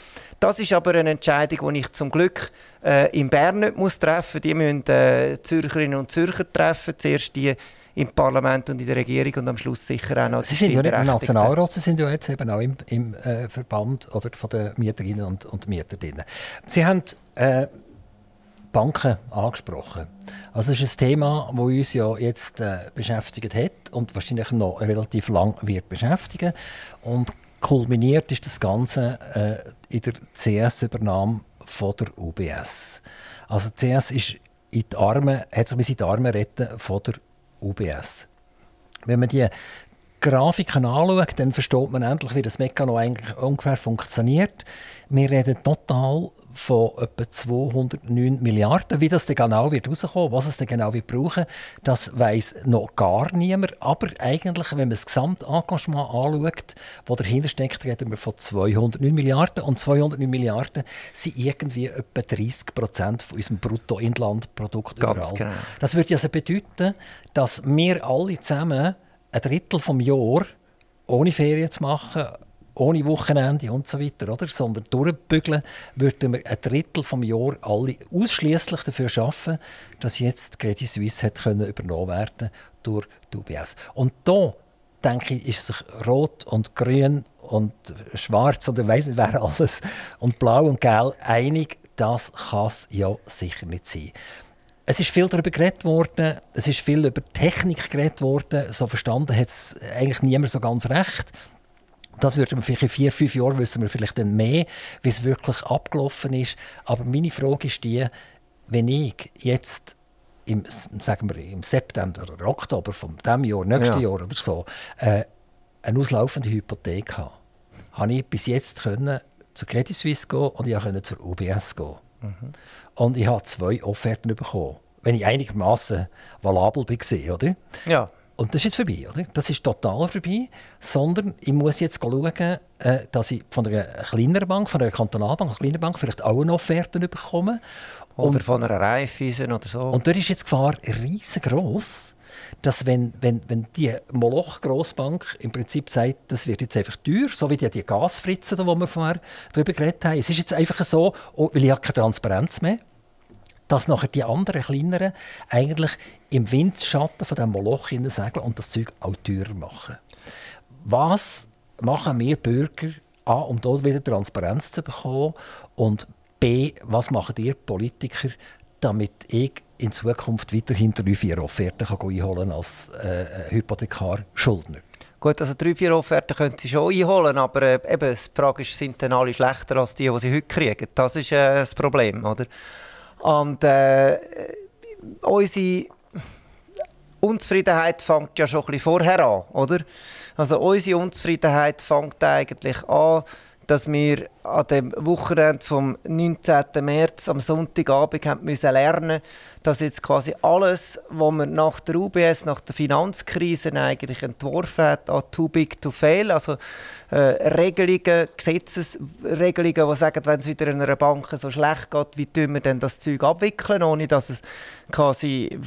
Speaker 3: das ist aber eine Entscheidung, die ich zum Glück äh, in Bern nicht muss treffen muss. Die müssen äh, Zürcherinnen und Zürcher treffen. Zuerst die im Parlament und in der Regierung und am Schluss sicher auch noch
Speaker 2: Sie sind ja nicht im Nationalrat, Sie sind ja jetzt eben auch im, im äh, Verband oder von den Mieterinnen und, und Mieter drin. Sie haben äh, Banken angesprochen. Also es ist ein Thema, das uns ja jetzt äh, beschäftigt hat und wahrscheinlich noch relativ lang wird beschäftigen. Und kulminiert ist das Ganze äh, in der CS-Übernahme von der UBS. Also CS ist in die Arme, hat sich in die Arme retten von der UBS. Wenn man die Grafiken anschaut, dann versteht man endlich, wie das Mechanismus eigentlich ungefähr funktioniert. Wir reden total von etwa 209 Milliarden. Wie das dann genau wird rauskommen, was es dann genau wird brauchen, das weiß noch gar niemand. Aber eigentlich, wenn man das Gesamtengagement anschaut, das dahinter steckt, reden wir von 209 Milliarden. Und 209 Milliarden sind irgendwie etwa 30 Prozent von unserem Bruttoinlandprodukt
Speaker 3: Ganz Genau.
Speaker 2: Das würde also bedeuten, dass wir alle zusammen ein Drittel vom Jahr ohne Ferien zu machen, ohne Wochenende und so weiter, oder? sondern durchbügeln, würden wir ein Drittel vom Jahr alle ausschließlich dafür schaffen, dass jetzt Credit Suisse hat können übernommen werden durch die UBS. Und da denke ich, ist sich Rot und Grün und Schwarz und ich weiß nicht wer alles und Blau und Gelb einig, das kann es ja sicher nicht sein. Es ist viel darüber geredet worden, es ist viel über Technik geredet worden. So verstanden hat es eigentlich niemand so ganz recht Das würden wir vielleicht in vier, fünf Jahren wissen wir vielleicht dann mehr, wie es wirklich abgelaufen ist. Aber meine Frage ist die, wenn ich jetzt im, sagen wir, im September oder Oktober von diesem Jahr, nächsten ja. Jahr oder so, äh, eine auslaufende Hypothek habe, habe ich bis jetzt können zur Credit Suisse gehen und ich konnte zur UBS gehen. Mhm. Und ich habe zwei Offerten bekommen, wenn ich einigermaßen valabel war, oder?
Speaker 3: Ja.
Speaker 2: Und das ist jetzt vorbei, oder? Das ist total vorbei. Sondern ich muss jetzt schauen, äh, dass ich von einer kleineren Bank, von einer Kantonalbank, einer kleinen Bank vielleicht auch eine Offerte bekomme.
Speaker 3: Oder und, von einer Raiffeisen oder so.
Speaker 2: Und da ist jetzt die Gefahr riesengroß, dass wenn, wenn, wenn die Moloch-Grossbank im Prinzip sagt, das wird jetzt einfach teuer, so wie die, die Gasfritzen, die wir vorher darüber geredet haben. Es ist jetzt einfach so, oh, weil ich habe keine Transparenz mehr dass nachher die anderen kleineren eigentlich im Windschatten von dem Moloch segeln und das Zeug auch teurer machen. Was machen wir Bürger A, um dort wieder Transparenz zu bekommen und B, was machen ihr Politiker, damit ich in Zukunft weiterhin drei, vier Offerten kann einholen als äh, Hypothekarschuldner?
Speaker 3: Gut, also drei, vier Offerten können sie schon einholen, aber äh, eben, die Frage ist, sind dann alle schlechter als die, die sie heute kriegen? Das ist äh, das Problem, oder? Und äh, unsere Unzufriedenheit fängt ja schon ein bisschen vorher an, oder? Also unsere Unzufriedenheit fängt eigentlich an, dass wir an dem Wochenende vom 19. März am Sonntagabend haben müssen lernen, dass jetzt quasi alles, was man nach der UBS, nach der Finanzkrise eigentlich entworfen hat, an Too Big to Fail, also äh, Regelungen, Gesetzesregelungen, die sagen, wenn es wieder in einer Bank so schlecht geht, wie tun wir denn das Zeug abwickeln, ohne dass es quasi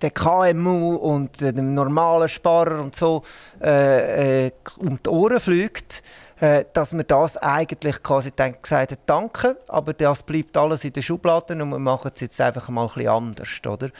Speaker 3: der KMU und dem normalen Sparer und so äh, äh, um die Ohren fliegt äh, dass man das eigentlich quasi gesagt hat, danke, aber das bleibt alles in den Schubladen und wir machen es jetzt einfach mal ein bisschen anders, oder?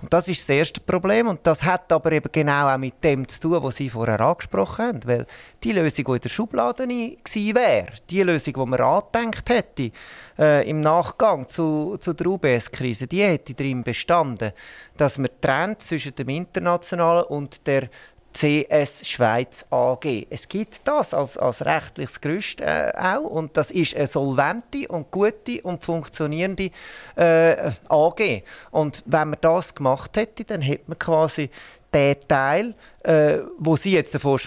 Speaker 3: Und das ist das erste Problem und das hat aber eben genau auch mit dem zu tun, was Sie vorher angesprochen haben, weil die Lösung, die Schublade gewesen wäre, die Lösung, die man angedenkt hätte, äh, im Nachgang zu, zu der UBS-Krise, die hätte darin bestanden, dass man trennt zwischen dem internationalen und der CS Schweiz AG. Es gibt das als, als rechtliches Gerüst äh, auch und das ist eine solvente und gute und funktionierende äh, AG. Und wenn man das gemacht hätte, dann hätte man quasi der Teil, äh, wo Sie jetzt davon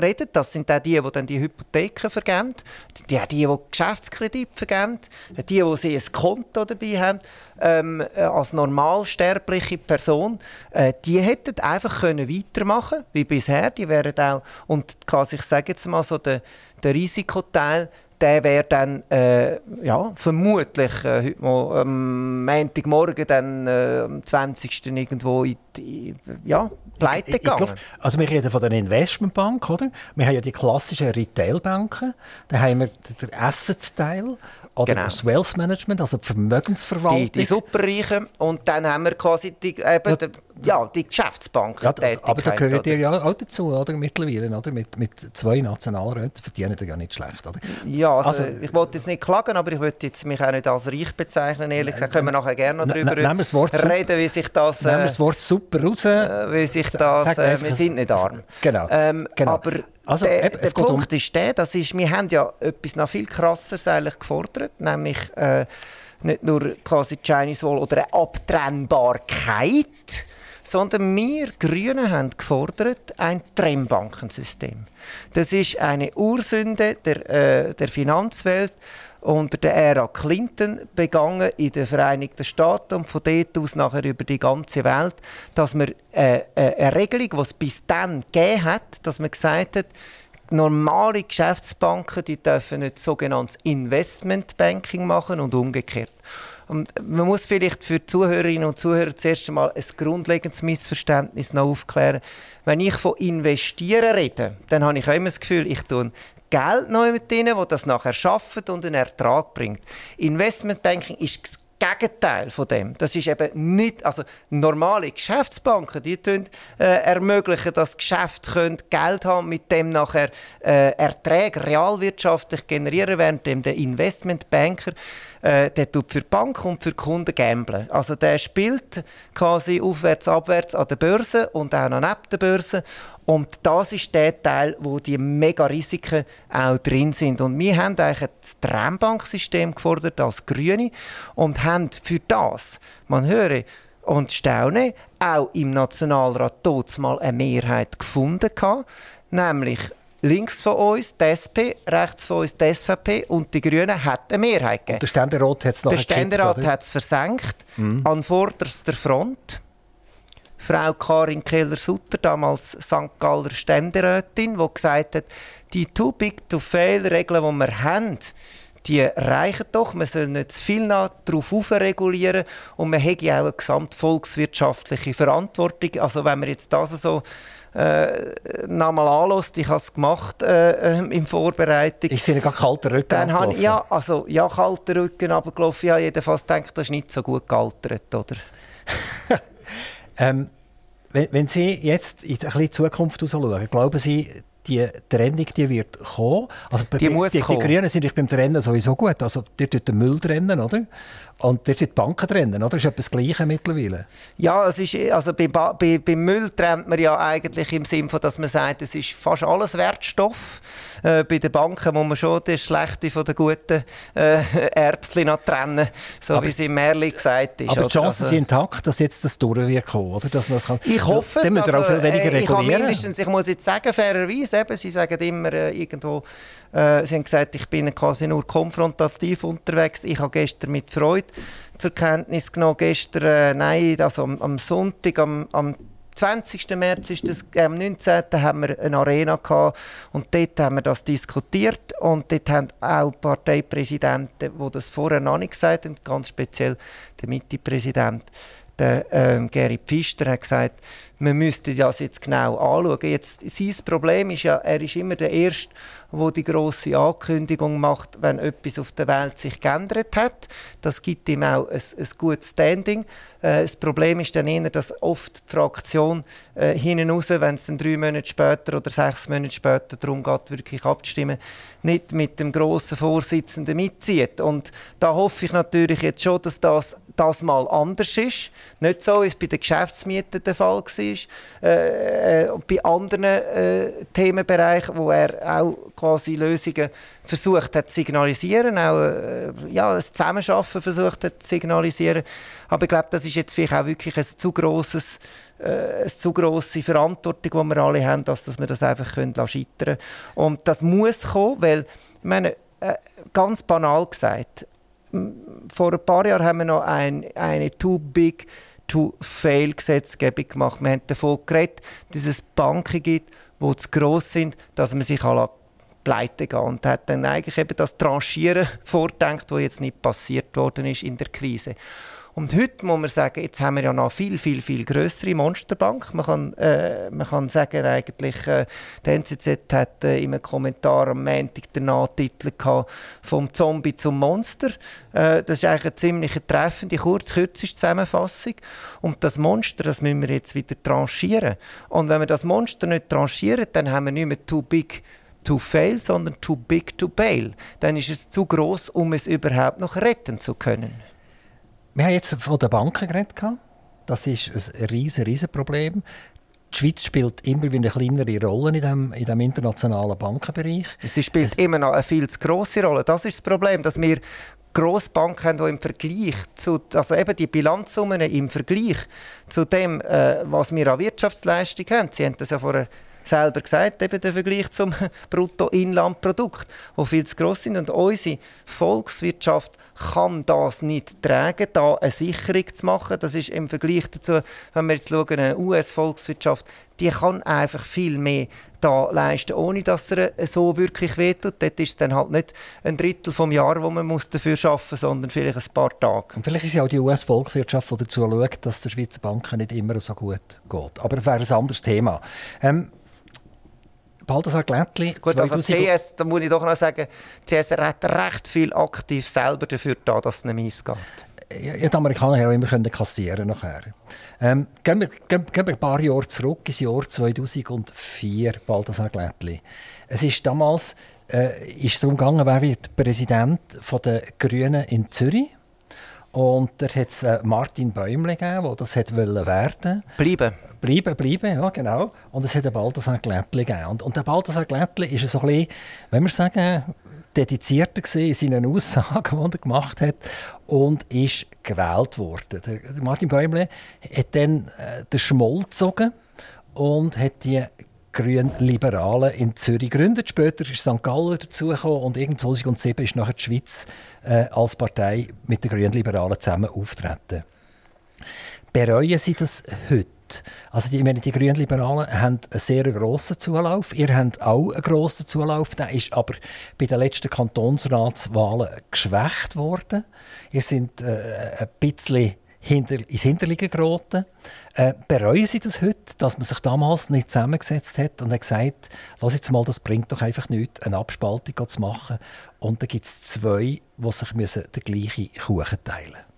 Speaker 3: reden, das sind auch die, die dann die Hypotheken vergeben, die, die, die Geschäftskredit vergeben, die, die Sie ein Konto dabei haben, ähm, äh, als normalsterbliche Person, äh, die hätten einfach können weitermachen wie bisher. Die wären auch, und quasi, ich sage jetzt mal so, der, der Risikoteil, der wäre dann äh, ja, vermutlich äh, heute mal, am Montagmorgen dann äh, am 20. irgendwo in die, ja, pleite gegangen. Glaub,
Speaker 2: also wir reden von der Investmentbank, oder? Wir haben ja die klassischen Retailbanken, dann haben wir den Asset-Teil oder genau. das Wealth Management, also die Vermögensverwaltung.
Speaker 3: Die, die Superreichen und dann haben wir quasi die, eben, ja, die, ja, die Geschäftsbanken. Ja,
Speaker 2: aber da gehört ihr ja auch dazu, oder? Mittlerweile, oder? Mit, mit zwei Nationalräten verdienen die ja nicht schlecht, oder?
Speaker 3: Ja, also, also ich wollte jetzt nicht klagen, aber ich wollte jetzt mich auch nicht als reich bezeichnen, ehrlich gesagt. Können wir nachher gerne noch darüber reden, wie sich das...
Speaker 2: Äh, nehmen wir das Wort super raus. Äh,
Speaker 3: wie sich das... Äh, wir sind nicht arm.
Speaker 2: Genau. Ähm, genau.
Speaker 3: Aber also, der, der Punkt um ist der, das ist, wir haben ja etwas noch viel krasseres eigentlich gefordert, nämlich äh, nicht nur quasi Chinese Wall oder eine Abtrennbarkeit, sondern wir Grünen haben gefordert ein Trennbankensystem. Das ist eine Ursünde der, äh, der Finanzwelt unter der Ära Clinton begangen in den Vereinigten Staaten und von dort aus nachher über die ganze Welt, dass man äh, äh, eine Regelung, die es bis dann gegeben hat, dass man gesagt hat, normale Geschäftsbanken die dürfen nicht sogenanntes Investmentbanking machen und umgekehrt. Und man muss vielleicht für Zuhörerinnen und Zuhörer zuerst einmal ein grundlegendes Missverständnis noch aufklären. Wenn ich von investieren rede, dann habe ich immer das Gefühl, ich tue Geld neu mit denen, die das nachher schaffen und einen Ertrag bringt. Investmentbanking ist das Gegenteil von dem. Das ist eben nicht, also normale Geschäftsbanken, die tun, äh, ermöglichen, dass Geschäfte können Geld haben, mit dem nachher äh, Erträge realwirtschaftlich generieren, während dem der Investmentbanker äh, der tut für die Bank und für die Kunden gamblen. Also der spielt quasi aufwärts, abwärts an der Börse und auch noch neben der Börse Und das ist der Teil, wo die mega Risiken auch drin sind. Und wir haben eigentlich ein Trennbanksystem gefordert als Grüne und haben für das, man höre und staune, auch im Nationalrat dort mal eine Mehrheit gefunden gehabt, nämlich links von uns die SP, rechts von uns die SVP und die Grünen hat eine Mehrheit gegeben.
Speaker 2: Und der Ständerat hat es
Speaker 3: Der Ständerat hat es versenkt, mhm. an vorderster Front. Frau Karin Keller-Sutter, damals St. Galler Ständerätin, die gesagt hat, die too big to fail Regeln, die wir haben, die reichen doch. Man soll nicht zu viel darauf regulieren und man ja auch eine gesamtvolkswirtschaftliche Verantwortung. Also wenn man jetzt das so äh, nochmal anlässt, ich habe es gemacht äh, äh, in Vorbereitung.
Speaker 2: Ich sehe gar kalter Rücken
Speaker 3: Dann habe ja, also ja, kalter Rücken abgelaufen. Ja, jedenfalls denkt, das ist nicht so gut gealtert, oder?
Speaker 2: ähm, wenn, wenn, Sie jetzt in die Zukunft schauen, glauben Sie, die Trennung die wird kommen. Also
Speaker 3: die,
Speaker 2: die,
Speaker 3: kommen.
Speaker 2: die Grünen sind beim Trennen sowieso gut. Also dort tut der Müll trennen, oder? Und dort die Banken trennen, oder? Das ist etwas Gleiches mittlerweile.
Speaker 3: Ja, es ist, also bei, bei, beim Müll trennt man ja eigentlich im Sinne von, dass man sagt, es ist fast alles Wertstoff. Äh, bei den Banken muss man schon das Schlechte von den guten äh, Erbsen noch trennen, so aber, wie es im Märchen gesagt ist.
Speaker 2: Aber die Chancen also, sind intakt, dass jetzt das durch wird kommen, oder? Dass
Speaker 3: kann, ich hoffe es. Also,
Speaker 2: viel weniger regulieren.
Speaker 3: Ich, ich muss jetzt sagen, fairerweise, eben, Sie sagen immer äh, irgendwo, äh, Sie haben gesagt, ich bin quasi nur konfrontativ unterwegs. Ich habe gestern mit Freude zur Kenntnis genommen, gestern, äh, nein, also am, am Sonntag, am, am 20. März ist das, äh, am 19. haben wir eine Arena gehabt und dort haben wir das diskutiert und dort haben auch Parteipräsidenten, die das vorher noch nicht gesagt haben, ganz speziell der Mitte-Präsident, der ähm, Gary Pfister, hat gesagt, man müsste das jetzt genau anschauen. Jetzt, sein Problem ist ja, er ist immer der Erste, wo die große Ankündigung macht, wenn etwas auf der Welt sich geändert hat. Das gibt ihm auch ein, ein gutes Standing. Äh, das Problem ist dann eher, dass oft die Fraktion äh, hinten raus, wenn es dann drei Monate später oder sechs Monate später darum geht, wirklich abzustimmen, nicht mit dem grossen Vorsitzenden mitzieht. Und da hoffe ich natürlich jetzt schon, dass das, das mal anders ist. Nicht so, wie es bei den Geschäftsmieten der Fall war. Äh, äh, bei anderen äh, Themenbereichen, wo er auch quasi Lösungen versucht hat zu signalisieren, auch äh, ja, das Zusammenarbeiten versucht hat zu signalisieren. Aber ich glaube, das ist jetzt vielleicht auch wirklich ein zu grosses äh, eine zu grosse Verantwortung, die wir alle haben, dass, dass wir das einfach scheitern können. Und das muss kommen, weil, ich meine, äh, ganz banal gesagt, vor ein paar Jahren haben wir noch ein, eine Too Big To-Fail-Gesetzgebung gemacht. Wir haben davon geredet, dass es Banken gibt, die zu gross sind, dass man sich pleite gehen und hat dann eigentlich eben das Tranchieren vordenkt, was jetzt nicht passiert worden ist in der Krise. Und heute muss man sagen, jetzt haben wir ja noch viel, viel, viel größere Monsterbank. Man kann, äh, man kann sagen, eigentlich, äh, die NZZ hat äh, in einem Kommentar am Montag den Nachtitel gehabt, vom Zombie zum Monster. Äh, das ist eigentlich eine ziemlich treffende, kurz, kürzeste Zusammenfassung. Und das Monster, das müssen wir jetzt wieder tranchieren. Und wenn wir das Monster nicht tranchieren, dann haben wir nicht mehr too big to fail, sondern too big to bail. Dann ist es zu groß, um es überhaupt noch retten zu können.
Speaker 2: Wir haben jetzt von den Banken geredet. Das ist ein riesen, riesen Problem. Die Schweiz spielt immer wieder eine kleinere Rolle in dem, in dem internationalen Bankenbereich.
Speaker 3: Sie spielt es immer noch eine viel zu grosse Rolle. Das ist das Problem, dass wir Grossbanken haben, die im Vergleich zu, also eben die Bilanzsummen im Vergleich zu dem, äh, was wir an Wirtschaftsleistung haben. Sie haben das ja vorher selber gesagt, eben der Vergleich zum Bruttoinlandprodukt, wo viel zu gross sind. Und unsere Volkswirtschaft kann das nicht tragen, da eine Sicherung zu machen. Das ist im Vergleich dazu, wenn wir jetzt schauen, eine US-Volkswirtschaft, die kann einfach viel mehr da leisten, ohne dass er so wirklich wehtut. Dort ist es dann halt nicht ein Drittel vom Jahr, wo man muss dafür arbeiten muss, sondern vielleicht ein paar Tage.
Speaker 2: Und vielleicht ist ja auch die US-Volkswirtschaft, die dazu schaut, dass der Schweizer Banken nicht immer so gut geht. Aber das wäre ein anderes Thema. Ähm, Balthasar Glättli.
Speaker 3: Gut, also CS, da muss ich doch noch sagen, CS hat recht viel aktiv selber dafür da, dass es nicht mies geht.
Speaker 2: Ja, die Amerikaner haben auch immer können kassieren nachher. Ähm, gehen, wir, gehen, gehen, wir, ein paar Jahre zurück, ins Jahr 2004, Balthasar Glättli. Es ist damals äh, ist es darum gegangen, wer wird Präsident der Grünen in Zürich. Und da hat es äh, Martin Bäumle gegeben, der das hat werden
Speaker 3: Bleiben.
Speaker 2: Bleiben, bleiben, ja, genau. Und es hat einen Balthasar Glättli gegeben. Und, und der Balthasar Glättli ist so ein bisschen, wenn wir sagen, dedizierter in seinen Aussagen, die er gemacht hat und ist gewählt worden. Der, Martin Bäumle hat dann äh, den Schmoll gezogen und hat die Grünen-Liberalen in Zürich gegründet. Später ist St. Galler dazugekommen und irgendwann 2007 ist nachher die Schweiz äh, als Partei mit den Grünen-Liberalen zusammen auftreten. Bereuen Sie das heute? Also die, meine, die Grünen Liberalen haben einen sehr grossen Zulauf. Ihr habt auch einen grossen Zulauf. Der ist aber bei den letzten Kantonsratswahlen geschwächt worden. Ihr seid äh, ein bisschen hinter, ins Hinterliegen geraten. Äh, bereuen Sie das heute, dass man sich damals nicht zusammengesetzt hat und hat gesagt, lass jetzt mal, das bringt doch einfach nichts, eine Abspaltung zu machen. Und dann gibt es zwei, die sich müssen den gleichen Kuchen teilen müssen.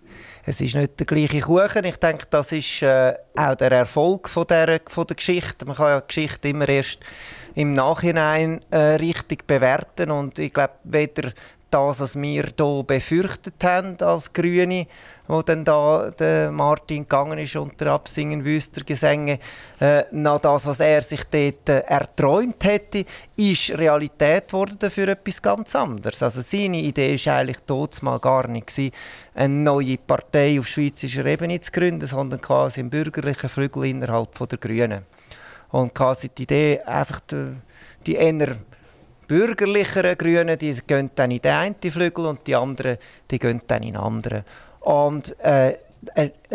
Speaker 3: Es ist nicht der gleiche Kuchen. Ich denke, das ist äh, auch der Erfolg von der, von der Geschichte. Man kann ja Geschichte immer erst im Nachhinein äh, richtig bewerten. Und ich glaube, weder das, was wir hier befürchtet haben als Grüne, wo dann da der Martin gegangen ist unter Absingen Wüstergesänge, äh, nach das, was er sich dort äh, erträumt hätte, ist Realität geworden für etwas ganz anderes. Also seine Idee war eigentlich dort mal gar nicht eine neue Partei auf schweizerischer Ebene zu gründen, sondern quasi einen bürgerlichen Flügel innerhalb der Grünen. Und quasi die Idee einfach die, die eher bürgerlicheren Grünen, die gehen dann in den einen Flügel und die anderen, die gehen dann in den anderen. Und äh,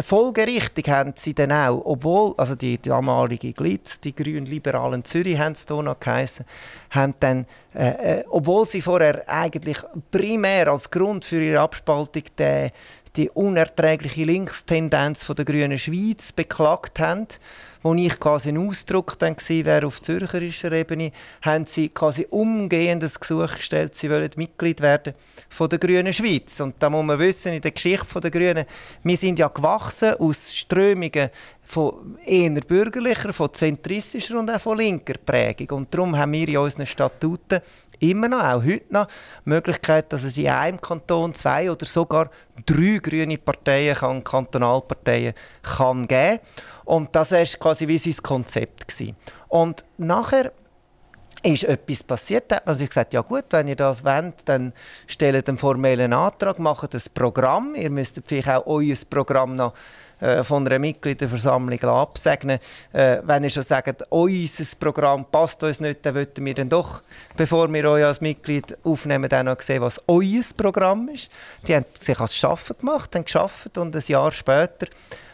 Speaker 3: folgerichtig haben sie dann auch, obwohl, also die damalige Glitz, die Grünen-Liberalen Zürich haben es hier noch geheissen, haben dann, äh, äh, obwohl sie vorher eigentlich primär als Grund für ihre Abspaltung den, die unerträgliche Linkstendenz der Grünen Schweiz beklagt haben, wo ich quasi ein Ausdruck dann wäre auf zürcherischer Ebene, haben sie quasi umgehend ein Gesuch gestellt, sie wollen Mitglied werden von der Grünen Schweiz. Und da muss man wissen, in der Geschichte der Grünen, wir sind ja gewachsen aus Strömungen von eher bürgerlicher, von zentristischer und auch von linker Prägung. Und darum haben wir in unseren Statuten immer noch, auch heute noch, die Möglichkeit, dass es in einem Kanton zwei oder sogar drei grüne Parteien, kann, Kantonalparteien, kann geben Und das war quasi wie sein Konzept. Gewesen. Und nachher ist etwas passiert. Hat man sich gesagt, ja gut, wenn ihr das wollt, dann stellt einen formellen Antrag, macht ein Programm. Ihr müsst vielleicht auch euer Programm noch äh, von einer Mitgliederversammlung absegnen. Äh, wenn ihr schon sagt, unser Programm passt uns nicht, dann wollten wir dann doch, bevor wir euch als Mitglied aufnehmen, dann noch sehen, was euer Programm ist. Die haben sich als Schaffen gemacht, haben geschafft und ein Jahr später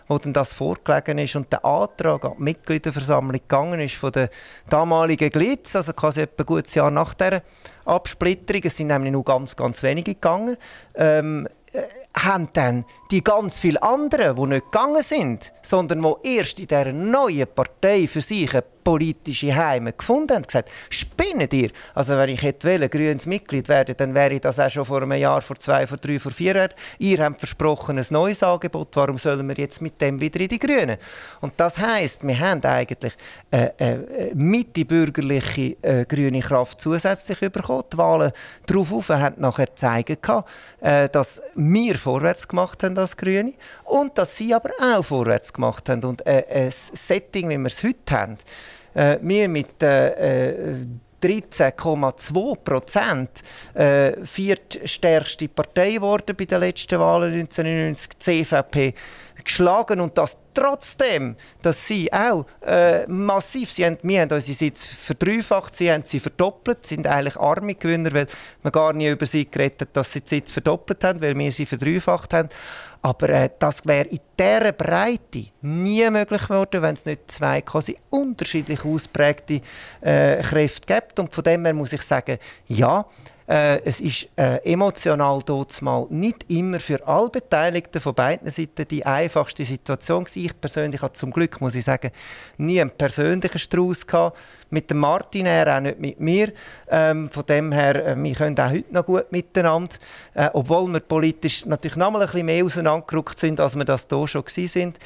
Speaker 3: wo dann das vorgelegen ist und der Antrag an die Mitgliederversammlung gegangen ist von der damaligen Glitz, also quasi etwa ein gutes Jahr nach der Absplitterung, es sind nämlich nur ganz, ganz wenige gegangen, ähm, äh, haben dann die ganz vielen anderen, die nicht gegangen sind, sondern die erst in dieser neuen Partei für sich eine politische Heime gefunden haben, gesagt, spinnet ihr? Also wenn ich hätte wollen, grünes Mitglied werden, dann wäre ich das auch schon vor einem Jahr, vor zwei, vor drei, vor vier Jahren. Ihr habt versprochen ein neues Angebot, warum sollen wir jetzt mit dem wieder in die Grünen? Und das heisst, wir haben eigentlich eine, eine mitte-bürgerliche äh, grüne Kraft zusätzlich bekommen. Die Wahlen darauf haben nachher gezeigt, äh, dass wir vorwärts gemacht haben als Grüne und dass sie aber auch vorwärts gemacht haben. Und äh, ein Setting, wie wir es heute haben, äh, wir mit äh, 13,2 äh, Prozent äh, viertstärkste Partei geworden bei den letzten Wahlen 1999, CVP geschlagen und das trotzdem, dass sie auch äh, massiv, sie haben, wir haben unsere Sitz verdreifacht, sie haben sie verdoppelt, sind eigentlich arme Gewinner, weil man gar nicht über sie geredet dass sie die Sitz verdoppelt haben, weil wir sie verdreifacht haben. Aber äh, das wäre in dieser Breite nie möglich geworden, wenn es nicht zwei quasi unterschiedlich ausprägte äh, Kräfte gibt. Und von dem her muss ich sagen, ja, äh, es ist äh, emotional mal nicht immer für alle Beteiligten von beiden Seiten die einfachste Situation gewesen. Ich persönlich hatte zum Glück, muss ich sagen, nie einen persönlichen Strauß gehabt. Mit dem Martin, er auch nicht mit mir. Ähm, von dem her, äh, wir können auch heute noch gut miteinander, äh, obwohl wir politisch natürlich noch mal ein bisschen mehr auseinandergerückt sind, als wir das hier schon sind.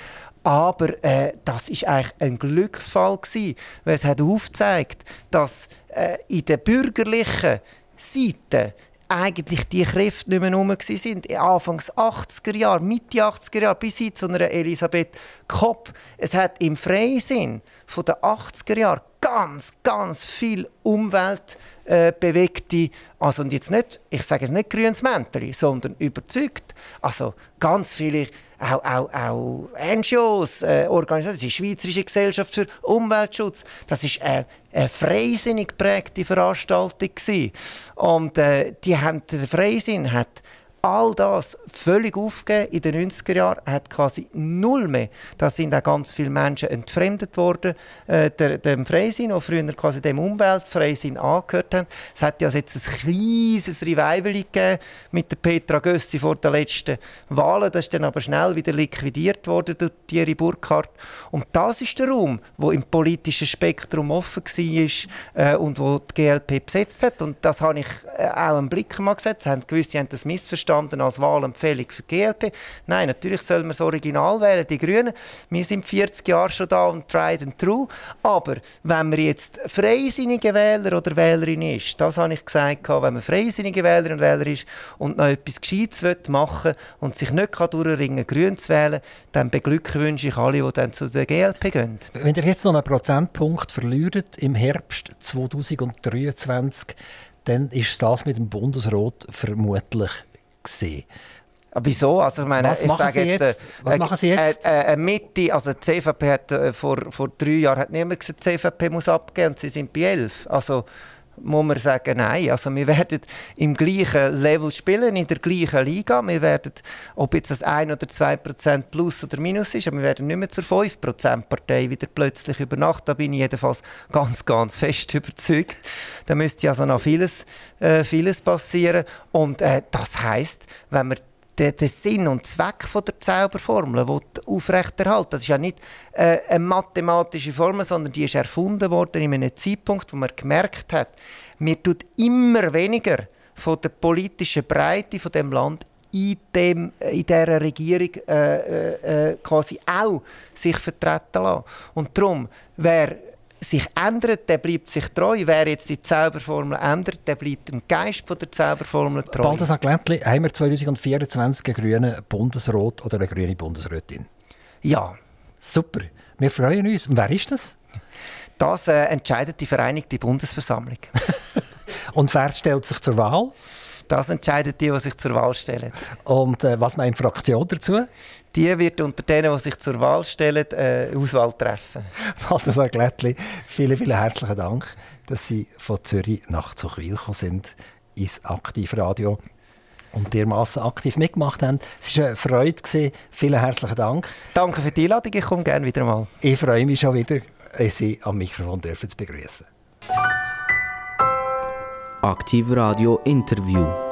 Speaker 3: Aber äh, das ist eigentlich ein Glücksfall gewesen, weil es hat aufgezeigt, dass äh, in den bürgerlichen Seite eigentlich die Kräfte nicht mehr rum sind. Anfangs 80er Jahre, Mitte 80er Jahre, bis hin zu einer Elisabeth Kopp. Es hat im Freisinn von den 80er Jahren ganz, ganz viel umweltbewegte, äh, also und jetzt nicht, ich sage es nicht grünes Mäntel, sondern überzeugt, also ganz viele auch, auch, auch NGOs, äh, Organisationen, die Schweizerische Gesellschaft für Umweltschutz, das ist eine, eine freisinnig geprägte Veranstaltung gewesen. und äh, die haben, der Freisinn hat all das völlig aufgegeben in den 90er Jahren, hat quasi null mehr. Da sind auch ganz viele Menschen entfremdet worden, äh, dem Freisinn, die früher quasi dem Umweltfreisinn angehört haben. Es hat ja jetzt ein kleines Revival gegeben mit der Petra Gössi vor den letzten Wahlen. Das ist dann aber schnell wieder liquidiert worden durch Thierry Burkhardt. Und das ist der Raum, wo im politischen Spektrum offen war äh, und wo die GLP besetzt hat. Und das habe ich äh, auch im Blick mal. Haben gewisse haben das missverstanden verstanden als Wahlempfehlung für die GLP. Nein, natürlich soll man das Original wählen, die Grünen. Wir sind 40 Jahre schon da und tried and true. Aber wenn man jetzt freisinnige Wähler oder Wählerin ist, das habe ich gesagt, wenn man freisinnige Wähler und Wähler ist und noch etwas Gescheites machen und sich nicht durchringen kann, grün zu wählen, dann beglückwünsche ich alle, die dann zu der GLP gehen.
Speaker 2: Wenn ihr jetzt noch einen Prozentpunkt verliert im Herbst 2023, dann ist das mit dem Bundesrat vermutlich gesehen.
Speaker 3: Wieso? Also ich meine,
Speaker 2: Was, machen, Sie jetzt, jetzt, was
Speaker 3: äh,
Speaker 2: machen Sie jetzt?
Speaker 3: Äh, äh, Mitte, also die CVP hat äh, vor, vor drei Jahren hat niemand gesagt, die CVP muss abgeben und sie sind bei elf. Also muss man sagen, nein. Also wir werden im gleichen Level spielen, in der gleichen Liga. Wir werden, ob jetzt das 1 oder 2 Prozent plus oder minus ist, wir werden nicht mehr zur 5 Prozent Partei wieder plötzlich über Nacht. Da bin ich jedenfalls ganz, ganz fest überzeugt. Da müsste also noch vieles, äh, vieles passieren. Und äh, das heißt, wenn wir den, den Sinn und Zweck von der Zauberformel aufrechterhalten. Das ist ja nicht äh, eine mathematische Formel, sondern die ist erfunden worden in einem Zeitpunkt, wo man gemerkt hat, mir tut immer weniger von der politischen Breite von dem Land in, dem, in dieser Regierung äh, äh, äh quasi auch sich vertreten lassen. Und darum, wer sich ändert, der bleibt sich treu. Wer jetzt die Zauberformel ändert, der bleibt dem Geist von der Zauberformel treu.
Speaker 2: Balthasar Glättli, haben wir 2024 einen grünen Bundesrat oder eine grüne Bundesrätin?
Speaker 3: Ja.
Speaker 2: Super, wir freuen uns. Und wer ist das?
Speaker 3: Das äh, entscheidet die Vereinigte Bundesversammlung.
Speaker 2: Und wer stellt sich zur Wahl?
Speaker 3: Das entscheiden die, die sich zur Wahl stellen.
Speaker 2: Und äh, was meint die Fraktion dazu?
Speaker 3: Die wird unter denen, die sich zur Wahl stellen, äh, Auswahl treffen.
Speaker 2: Balthasar Glättli, vielen, vielen herzlichen Dank, dass Sie von Zürich nach Zuchwil gekommen sind ins Aktivradio und dermaßen aktiv mitgemacht haben. Es war eine Freude. Gewesen. Vielen herzlichen Dank.
Speaker 3: Danke für die Einladung. Ich komme gerne wieder mal.
Speaker 2: Ich freue mich schon wieder, Sie am Mikrofon dürfen zu begrüßen.
Speaker 1: Aktiv Radio Interview.